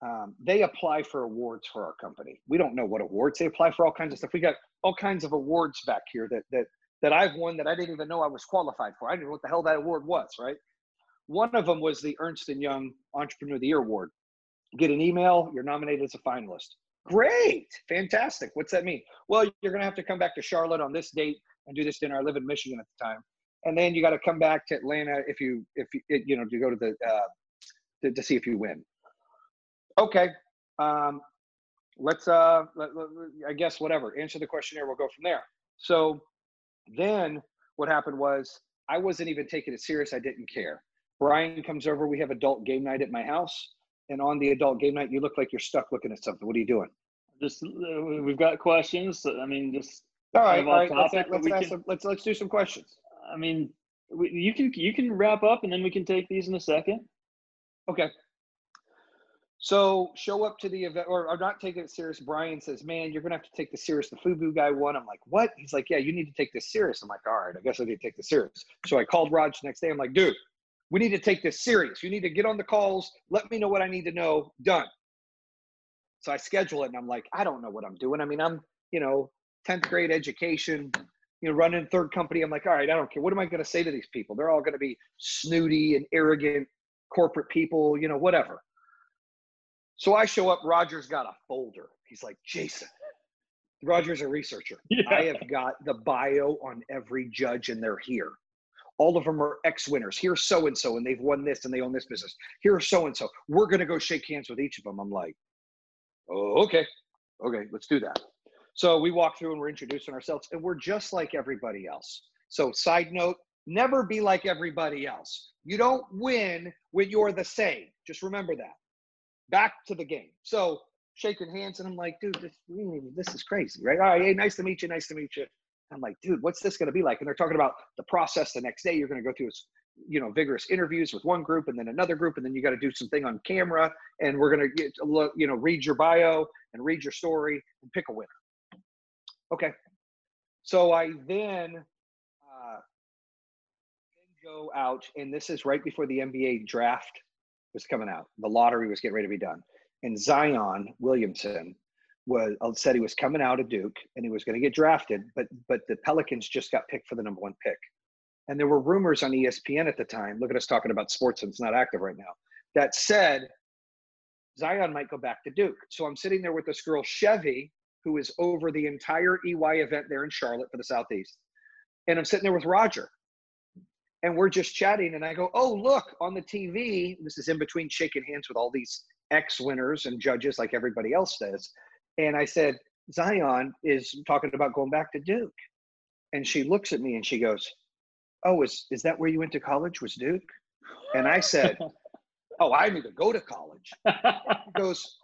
um, they apply for awards for our company. We don't know what awards they apply for. All kinds of stuff. We got all kinds of awards back here that that that I've won that I didn't even know I was qualified for. I didn't know what the hell that award was. Right. One of them was the Ernst and Young Entrepreneur of the Year Award. Get an email. You're nominated as a finalist. Great, fantastic. What's that mean? Well, you're going to have to come back to Charlotte on this date and do this dinner. I live in Michigan at the time, and then you got to come back to Atlanta if you if you you know to go to the uh, to, to see if you win okay, um, let's, uh, let, let, I guess, whatever, answer the questionnaire. We'll go from there. So then what happened was I wasn't even taking it serious. I didn't care. Brian comes over. We have adult game night at my house. And on the adult game night, you look like you're stuck looking at something. What are you doing? Just, uh, we've got questions. I mean, just. All right, all right. Let's, let's, can, some, let's, let's do some questions. I mean, you can you can wrap up and then we can take these in a second. Okay. So show up to the event or, or not taking it serious. Brian says, Man, you're gonna have to take this serious. The Fubu guy won. I'm like, What? He's like, Yeah, you need to take this serious. I'm like, All right, I guess I need to take this serious. So I called Raj next day. I'm like, dude, we need to take this serious. You need to get on the calls, let me know what I need to know. Done. So I schedule it and I'm like, I don't know what I'm doing. I mean, I'm, you know, 10th grade education, you know, running third company. I'm like, all right, I don't care. What am I going to say to these people? They're all going to be snooty and arrogant corporate people, you know, whatever. So I show up, Roger's got a folder. He's like, Jayson, Roger's a researcher. Yeah. I have got the bio on every judge, and they're here. All of them are ex winners. Here's so and so, and they've won this and they own this business. Here's so and so. We're going to go shake hands with each of them. I'm like, oh, okay. Okay, let's do that. So we walk through and we're introducing ourselves, and we're just like everybody else. So, side note never be like everybody else. You don't win when you're the same. Just remember that back to the game. So shaking hands, and I'm like, dude, this, this is crazy, right? All right, hey, nice to meet you, nice to meet you. I'm like, dude, what's this going to be like? And they're talking about the process the next day. You're going to go through, you know, vigorous interviews with one group and then another group, and then you got to do something on camera, and we're going to get, look, you know, read your bio and read your story and pick a winner. Okay. So I then uh, go out, and this is right before the NBA draft was coming out. The lottery was getting ready to be done. And Zion Williamson was uh, said he was coming out of Duke and he was going to get drafted, but but the Pelicans just got picked for the number one pick. And there were rumors on ESPN at the time. Look at us talking about sports and it's not active right now. That said, Zion might go back to Duke. So I'm sitting there with this girl Chevy, who is over the entire EY event there in Charlotte for the Southeast, and I'm sitting there with Roger and we're just chatting and i go oh look on the tv this is in between shaking hands with all these ex winners and judges like everybody else does and i said zion is talking about going back to duke and she looks at me and she goes oh is, is that where you went to college was duke And I said, Oh, I need to go to college. Goes,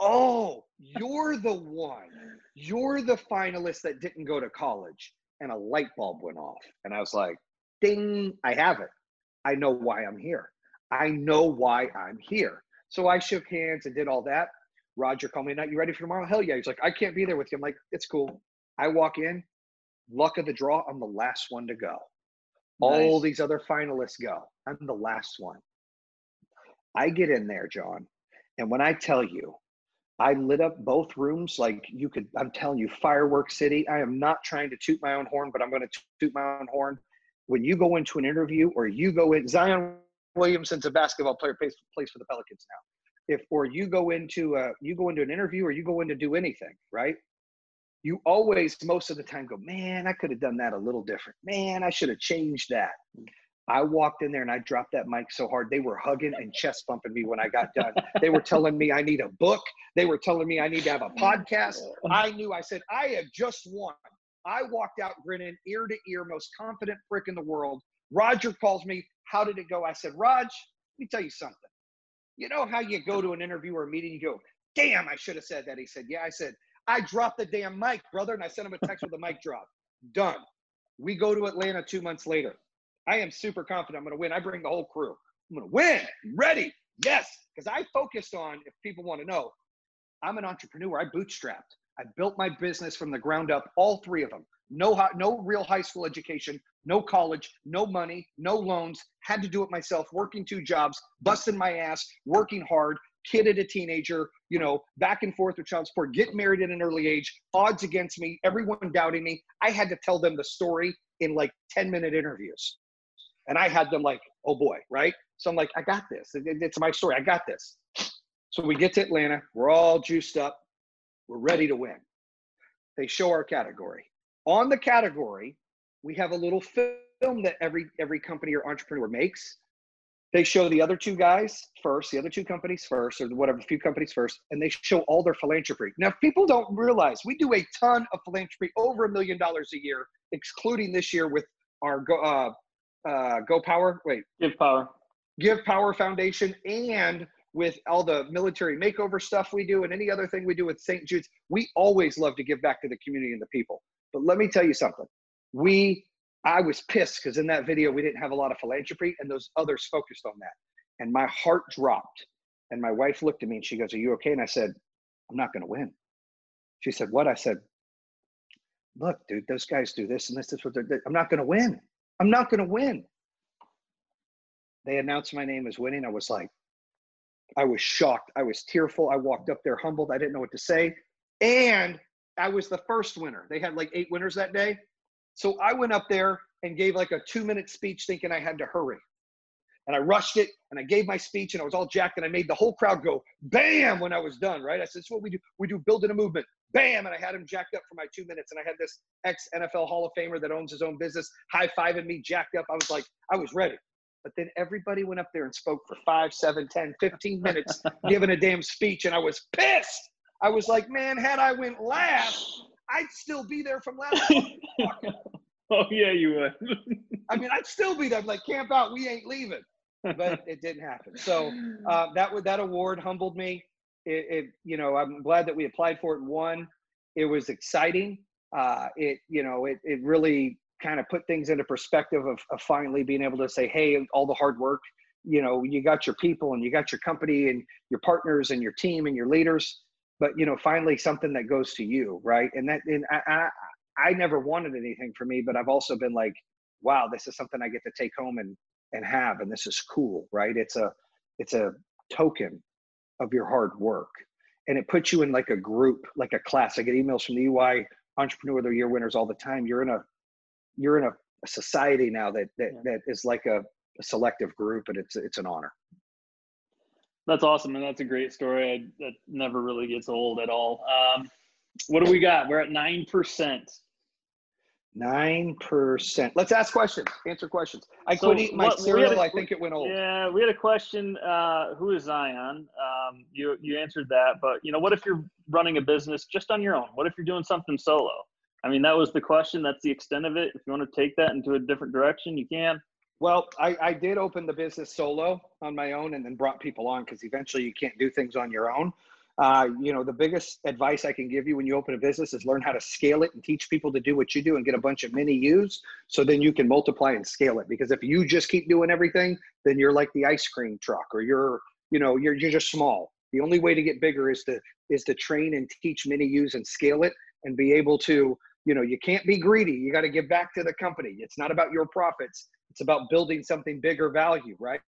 Oh, you're the one. You're the finalist that didn't go to college. And a light bulb went off. And I was like, Ding, I have it. I know why I'm here. I know why I'm here. So I shook hands and did all that. Roger called me not You ready for tomorrow? Hell yeah. He's like, I can't be there with you. I'm like, it's cool. I walk in, luck of the draw, I'm the last one to go. All these other finalists go. I'm the last one. I get in there, John, and when I tell you, I lit up both rooms like you could. I'm telling you, fireworks city. I am not trying to toot my own horn, but I'm going to toot my own horn. When you go into an interview or you go in, Zion Williamson's a basketball player, plays, plays for the Pelicans now. If or you go into a, you go into an interview or you go in to do anything, right? You always, most of the time, go, man, I could have done that a little different. Man, I should have changed that. I walked in there and I dropped that mic so hard they were hugging and chest bumping me when I got done. They were telling me I need a book. They were telling me I need to have a podcast. I knew. I said I have just won. I walked out grinning, ear to ear, most confident prick in the world. Roger calls me. How did it go? I said, Raj, let me tell you something. You know how you go to an interview or a meeting, you go, damn, I should have said that. He said, yeah. I said, I dropped the damn mic, brother. And I sent him a text with the mic drop. Done. We go to Atlanta two months later. I am super confident I'm going to win. I bring the whole crew. I'm going to win. Ready. Yes. Because I focused on, if people want to know, I'm an entrepreneur. I bootstrapped. I built my business from the ground up, all three of them. No, no real high school education, no college, no money, no loans. Had to do it myself, working two jobs, busting my ass, working hard, kid at a teenager, you know, back and forth with child support, get married at an early age, odds against me, everyone doubting me. I had to tell them the story in like 10 minute interviews. And I had them like, oh boy, right? So I'm like, I got this. It- it- It's my story. I got this. So we get to Atlanta. We're all juiced up. We're ready to win. They show our category. On the category, we have a little film that every every company or entrepreneur makes. They show the other two guys first, the other two companies first, or whatever, few companies first, and they show all their philanthropy. Now, people don't realize we do a ton of philanthropy, over a million dollars a year, excluding this year with our Go, uh, uh, Go Power. Wait, Give power. Give Power Foundation and with all the military makeover stuff we do and any other thing we do with St. Jude's, we always love to give back to the community and the people. But let me tell you something. We, I was pissed because in that video we didn't have a lot of philanthropy and those others focused on that. And my heart dropped. And my wife looked at me and she goes, Are you okay? And I said, I'm not going to win. She said, What? I said, Look, dude, those guys do this and this, this, what they're. I'm not going to win. I'm not going to win they announced my name as winning, I was like, I was shocked. I was tearful. I walked up there humbled. I didn't know what to say. And I was the first winner. They had like eight winners that day. So I went up there and gave like a two minute speech thinking I had to hurry. And I rushed it and I gave my speech and I was all jacked and I made the whole crowd go bam when I was done, right? I said, is what we do. We do building a movement. Bam. And I had him jacked up for my two minutes. And I had this ex NFL Hall of Famer that owns his own business high fiving me, jacked up. I was like, I was ready. But then everybody went up there and spoke for five, seven, ten, fifteen minutes, giving a damn speech. And I was pissed. I was like, man, had I went last, I'd still be there from last. oh yeah, you would. I mean, I'd still be there. I'm like, camp out. We ain't leaving. But it didn't happen. So uh, that would that award humbled me. It, it, you know, I'm glad that we applied for it and won. It was exciting. Uh, it, you know, it, it really kind of put things into perspective of, of finally being able to say, hey, all the hard work, you know, you got your people and you got your company and your partners and your team and your leaders, but you know, finally something that goes to you, right? And that, and I, I, I never wanted anything for me, but I've also been like, wow, this is something I get to take home and and have, and this is cool, right? It's a it's a token of your hard work, and it puts you in like a group, like a class. I get emails from the EY Entrepreneur of the Year winners all the time. You're in a you're in a, a society now that that, Yeah. that is like a, a selective group, and it's it's an honor. That's awesome, and that's a great story. I, that never really gets old at all. Um, what do we got? We're at nine percent. Nine percent. Let's ask questions. Answer questions. I So quit eating my what- cereal. a- I think it went old. Yeah, we had a question. Uh, who is Zion? Um, you you answered that, but you know, what if you're running a business just on your own? What if you're doing something solo? I mean, that was the question. That's the extent of it. If you want to take that into a different direction, you can. Well, I, I did open the business solo on my own and then brought people on because eventually you can't do things on your own. Uh, you know, the biggest advice I can give you when you open a business is learn how to scale it and teach people to do what you do and get a bunch of mini U's so then you can multiply and scale it. Because if you just keep doing everything, then you're like the ice cream truck or you're, you know, you're, you're just small. The only way to get bigger is to is to train and teach mini U's and scale it and be able to, you know, you can't be greedy. You got to give back to the company. It's not about your profits. It's about building something bigger value, right?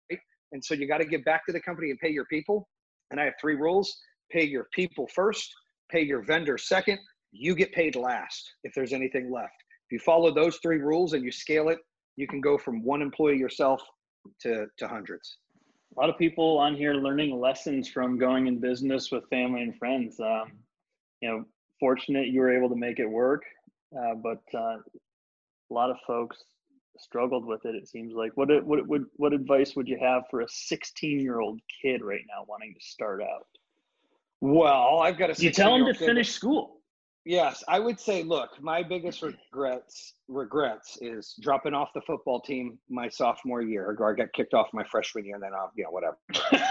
And so you got to give back to the company and pay your people. And I have three rules pay your people first, pay your vendor second, you get paid last if there's anything left. If you follow those three rules and you scale it, you can go from one employee yourself to, to hundreds. A lot of people on here learning lessons from going in business with family and friends. Um, you know, fortunate you were able to make it work, uh, but uh, a lot of folks struggled with it. It seems like. What what what what advice would you have for a 16 year old kid right now wanting to start out? Well, I've got to. You tell them to finish school. Yes, I would say. Look, my biggest regrets regrets is dropping off the football team my sophomore year, or I got kicked off my freshman year, and then off, you know, whatever,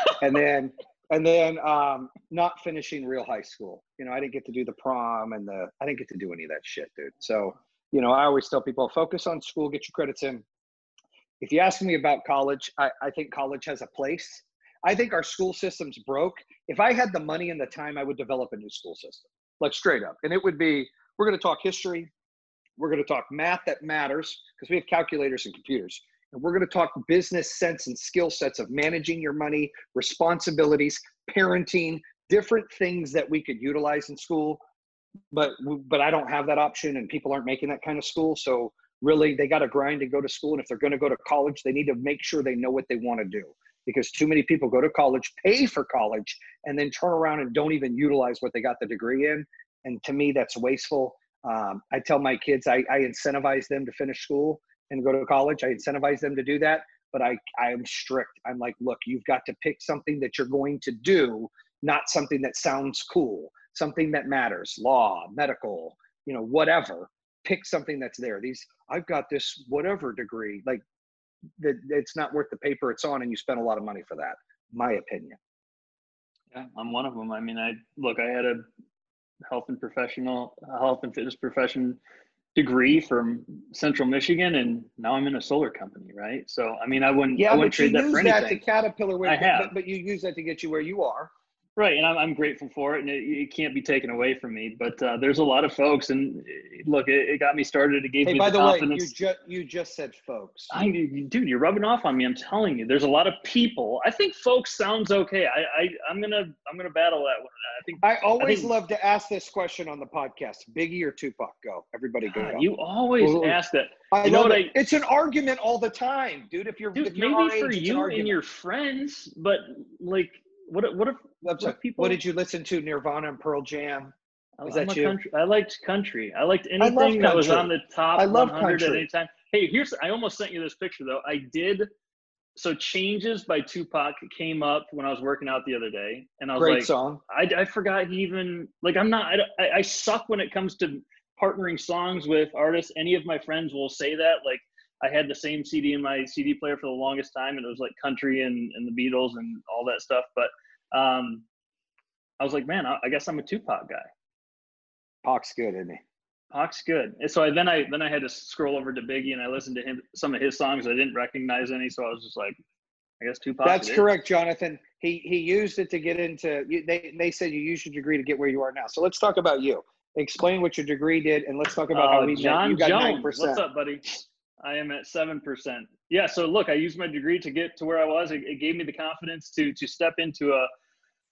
and then and then um, not finishing real high school. You know, I didn't get to do the prom and the I didn't get to do any of that shit, dude. So, you know, I always tell people focus on school, get your credits in. If you ask me about college, I, I think college has a place. I think our school system's broke. If I had the money and the time, I would develop a new school system, like straight up. And it would be we're going to talk history, we're going to talk math that matters because we have calculators and computers. And we're going to talk business sense and skill sets of managing your money, responsibilities, parenting, different things that we could utilize in school. But but I don't have that option, and people aren't making that kind of school. So really, they got to grind and go to school. And if they're going to go to college, they need to make sure they know what they want to do because too many people go to college, pay for college, and then turn around and don't even utilize what they got the degree in. And to me, that's wasteful. Um, I tell my kids I, I incentivize them to finish school and go to college. I incentivize them to do that, but I I am strict. I'm like, look, you've got to pick something that you're going to do, not something that sounds cool, something that matters, law, medical, you know, whatever. Pick something that's there. These I've got this whatever degree. Like that it's not worth the paper it's on and you spend a lot of money for that my opinion yeah i'm one of them i mean i look i had a health and professional health and fitness profession degree from central michigan and now i'm in a solar company right? So i mean i wouldn't yeah I wouldn't but you trade use that, that to caterpillar with, I have. But, but you use that to get you where you are Right, and I'm, I'm grateful for it, and it, it can't be taken away from me. But uh, there's a lot of folks, and uh, look, it, it got me started. It gave hey, me by the, the confidence. way, you just you just said folks. I, dude, you're rubbing off on me. I'm telling you, there's a lot of people. I think folks sounds okay. I, I I'm gonna I'm gonna battle that one. I think I always I think, love to ask this question on the podcast: Biggie or Tupac? Go, everybody, go. God, you always Ooh. ask that. I you know love what. I- it's an argument all the time, dude. If you're, Dude, if you're maybe for age, it's an you and your friends, but like, what if- what if what people? what did you listen to? Nirvana and Pearl Jam. Is I'm that you? Country, I liked country. I liked anything that was on the top I love 100 at country. any time. Hey, here's I almost sent you this picture though. I did. So changes by Tupac came up when I was working out the other day, and I was Great like, song. I, I forgot he even like I'm not I, I I suck when it comes to partnering songs with artists. Any of my friends will say that like I had the same CD in my CD player for the longest time, and it was like country and and the Beatles and all that stuff. But um, I was like, man, I, I guess I'm a Tupac guy. Pac's good, isn't he? Pac's good. And so I, then I then I had to scroll over to Biggie and I listened to him some of his songs. I didn't recognize any, so I was just like, I guess Tupac. That's correct, Jonathan. He he used it to get into. They they said you use your degree to get where you are now. So let's talk about you. Explain what your degree did, and let's talk about how Uh, we met. You got 9%. What's up, buddy? I am at seven percent. Yeah. So look, I used my degree to get to where I was. It, it gave me the confidence to to step into a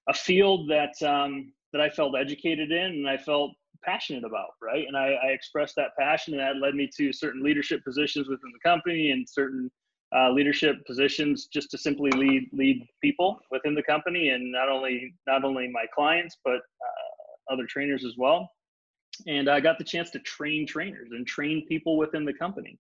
a field that um, that I felt educated in and I felt passionate about. Right. And I, I expressed that passion, and that led me to certain leadership positions within the company and certain uh, leadership positions just to simply lead lead people within the company and not only not only my clients but uh, other trainers as well and I got the chance to train trainers and train people within the company.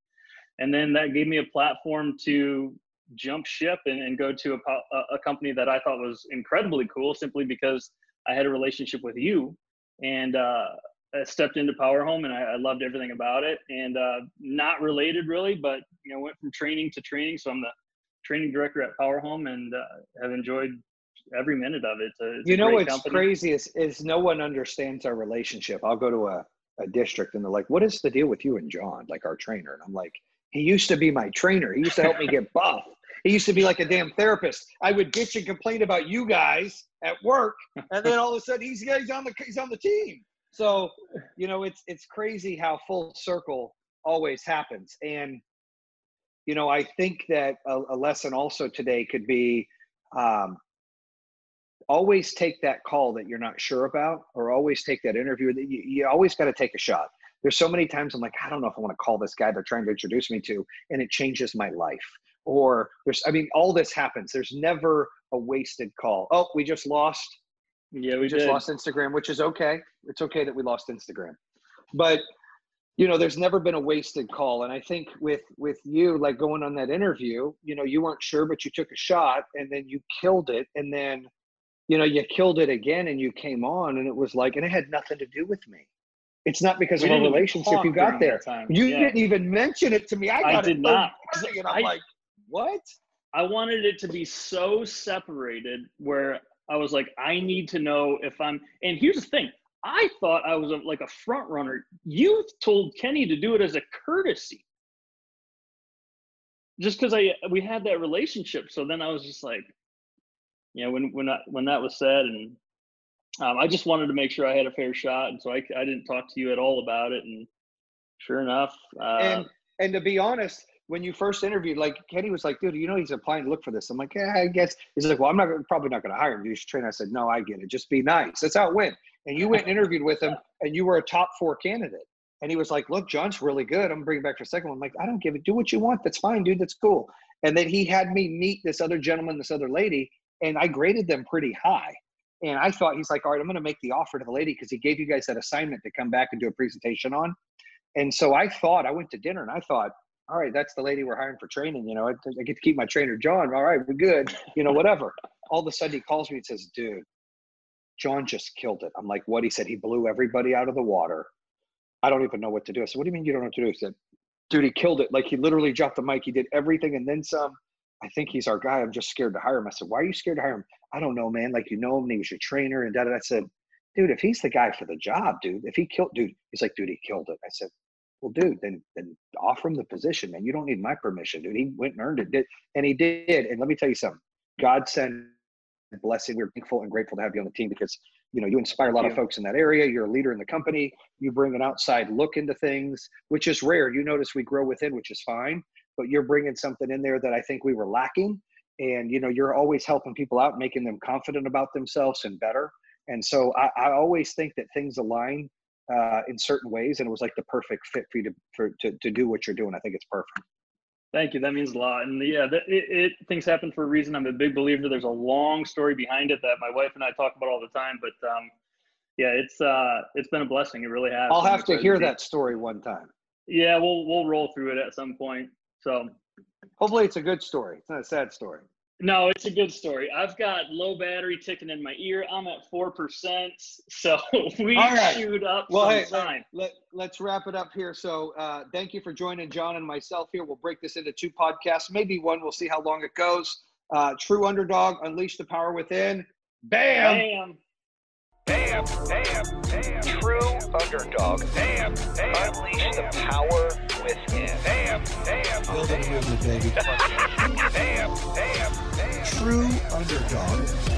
And then that gave me a platform to jump ship and, and go to a, a- company that I thought was incredibly cool simply because I had a relationship with you. And uh, I stepped into Power Home and I, I loved everything about it. And uh, not related really, but you know, went from training to training. So I'm the training director at Power Home and uh, have enjoyed every minute of it. It's you know what's company. crazy is is no one understands our relationship. I'll go to a, a district and they're like, "What is the deal with you and John, like our trainer?" And I'm like, "He used to be my trainer. He used to help me get buff. He used to be like a damn therapist. I would bitch and complain about you guys at work, and then all of a sudden he's he's on the he's on the team. So, you know, it's it's crazy how full circle always happens. And you know, I think that a, a lesson also today could be um, always take that call that you're not sure about, or always take that interview. That you, you always got to take a shot. There's so many times I'm like, I don't know if I want to call this guy they're trying to introduce me to, and it changes my life. Or there's, I mean, all this happens. There's never a wasted call. Oh, we just lost yeah, we just did. lost Instagram, which is okay. It's okay that we lost Instagram, but you know, there's never been a wasted call. And I think with with you, like going on that interview, you know, you weren't sure, but you took a shot, and then you killed it, and then you know you killed it again, and you came on, and it was like, and it had nothing to do with me. It's not because we of our relationship you got there. You yeah. didn't even mention it to me. I got I did not. And I'm I, like, what? I wanted it to be so separated where I was like, I need to know if I'm. And here's the thing: I thought I was a, like a front runner. You told Kenny to do it as a courtesy, just because I we had that relationship. So then I was just like, you know, when when I, when that was said, and um, I just wanted to make sure I had a fair shot, and so I I didn't talk to you at all about it, and sure enough. Uh, and and to be honest, when you first interviewed, like Kenny was like, dude, you know, he's applying to look for this. I'm like, yeah, I guess. He's like, well, I'm not probably not going to hire him. You should train. I said, no, I get it. Just be nice. That's how it went. And you went and interviewed with him, and you were a top four candidate. And he was like, look, John's really good. I'm bringing back for a second one. I'm like, I don't give it. Do what you want. That's fine, dude. That's cool. And then he had me meet this other gentleman, this other lady, and I graded them pretty high. And I thought he's like, all right, I'm going to make the offer to the lady because he gave you guys that assignment to come back and do a presentation on. And so I thought I went to dinner and I thought, all right, that's the lady we're hiring for training. You know, I, I get to keep my trainer, John. All right, we're good. You know, whatever. All of a sudden, he calls me and says, dude, John just killed it. I'm like, what? He said he blew everybody out of the water. I don't even know what to do. I said, what do you mean you don't know what to do? He said, dude, he killed it. Like he literally dropped the mic. He did everything and then some. I think he's our guy. I'm just scared to hire him. I said, why are you scared to hire him? I don't know, man. Like you know him. He was your trainer and da da. I said, dude, if he's the guy for the job, dude, if he killed, dude, he's like, dude, he killed it. I said, well, dude, then then offer him the position, man. You don't need my permission, dude. He went and earned it, did, and he did. And let me tell you something. God sent blessing. We're thankful and grateful to have you on the team because you know you inspire a lot of folks in that area. You're a leader in the company. You bring an outside look into things, which is rare. You notice we grow within, which is fine, but you're bringing something in there that I think we were lacking. And you know, you're always helping people out, making them confident about themselves and better. And so I, I always think that things align uh, in certain ways, and it was like the perfect fit for you to for, to to do what you're doing. I think it's perfect. Thank you. That means a lot. And yeah, it, it, things happen for a reason. I'm a big believer. There's a long story behind it that my wife and I talk about all the time. But um, yeah, it's uh, it's been a blessing. It really has. I'll have to hear that story one time. Yeah, we'll we'll roll through it at some point. So hopefully, it's a good story. It's not a sad story. No, it's a good story. I've got low battery ticking in my ear. I'm at four percent, so we right. shoot up well, hey, time. Let, let, us wrap it up here. So, uh, thank you for joining John and myself here. We'll break this into two podcasts, maybe one. We'll see how long it goes. Uh, True Underdog, Unleash the Power Within. Bam! Bam! Bam! Bam! True Underdog. Bam! Bam! Unleash the power within. Damn, Bam! Building a movement, baby. bam! Bam! True underdog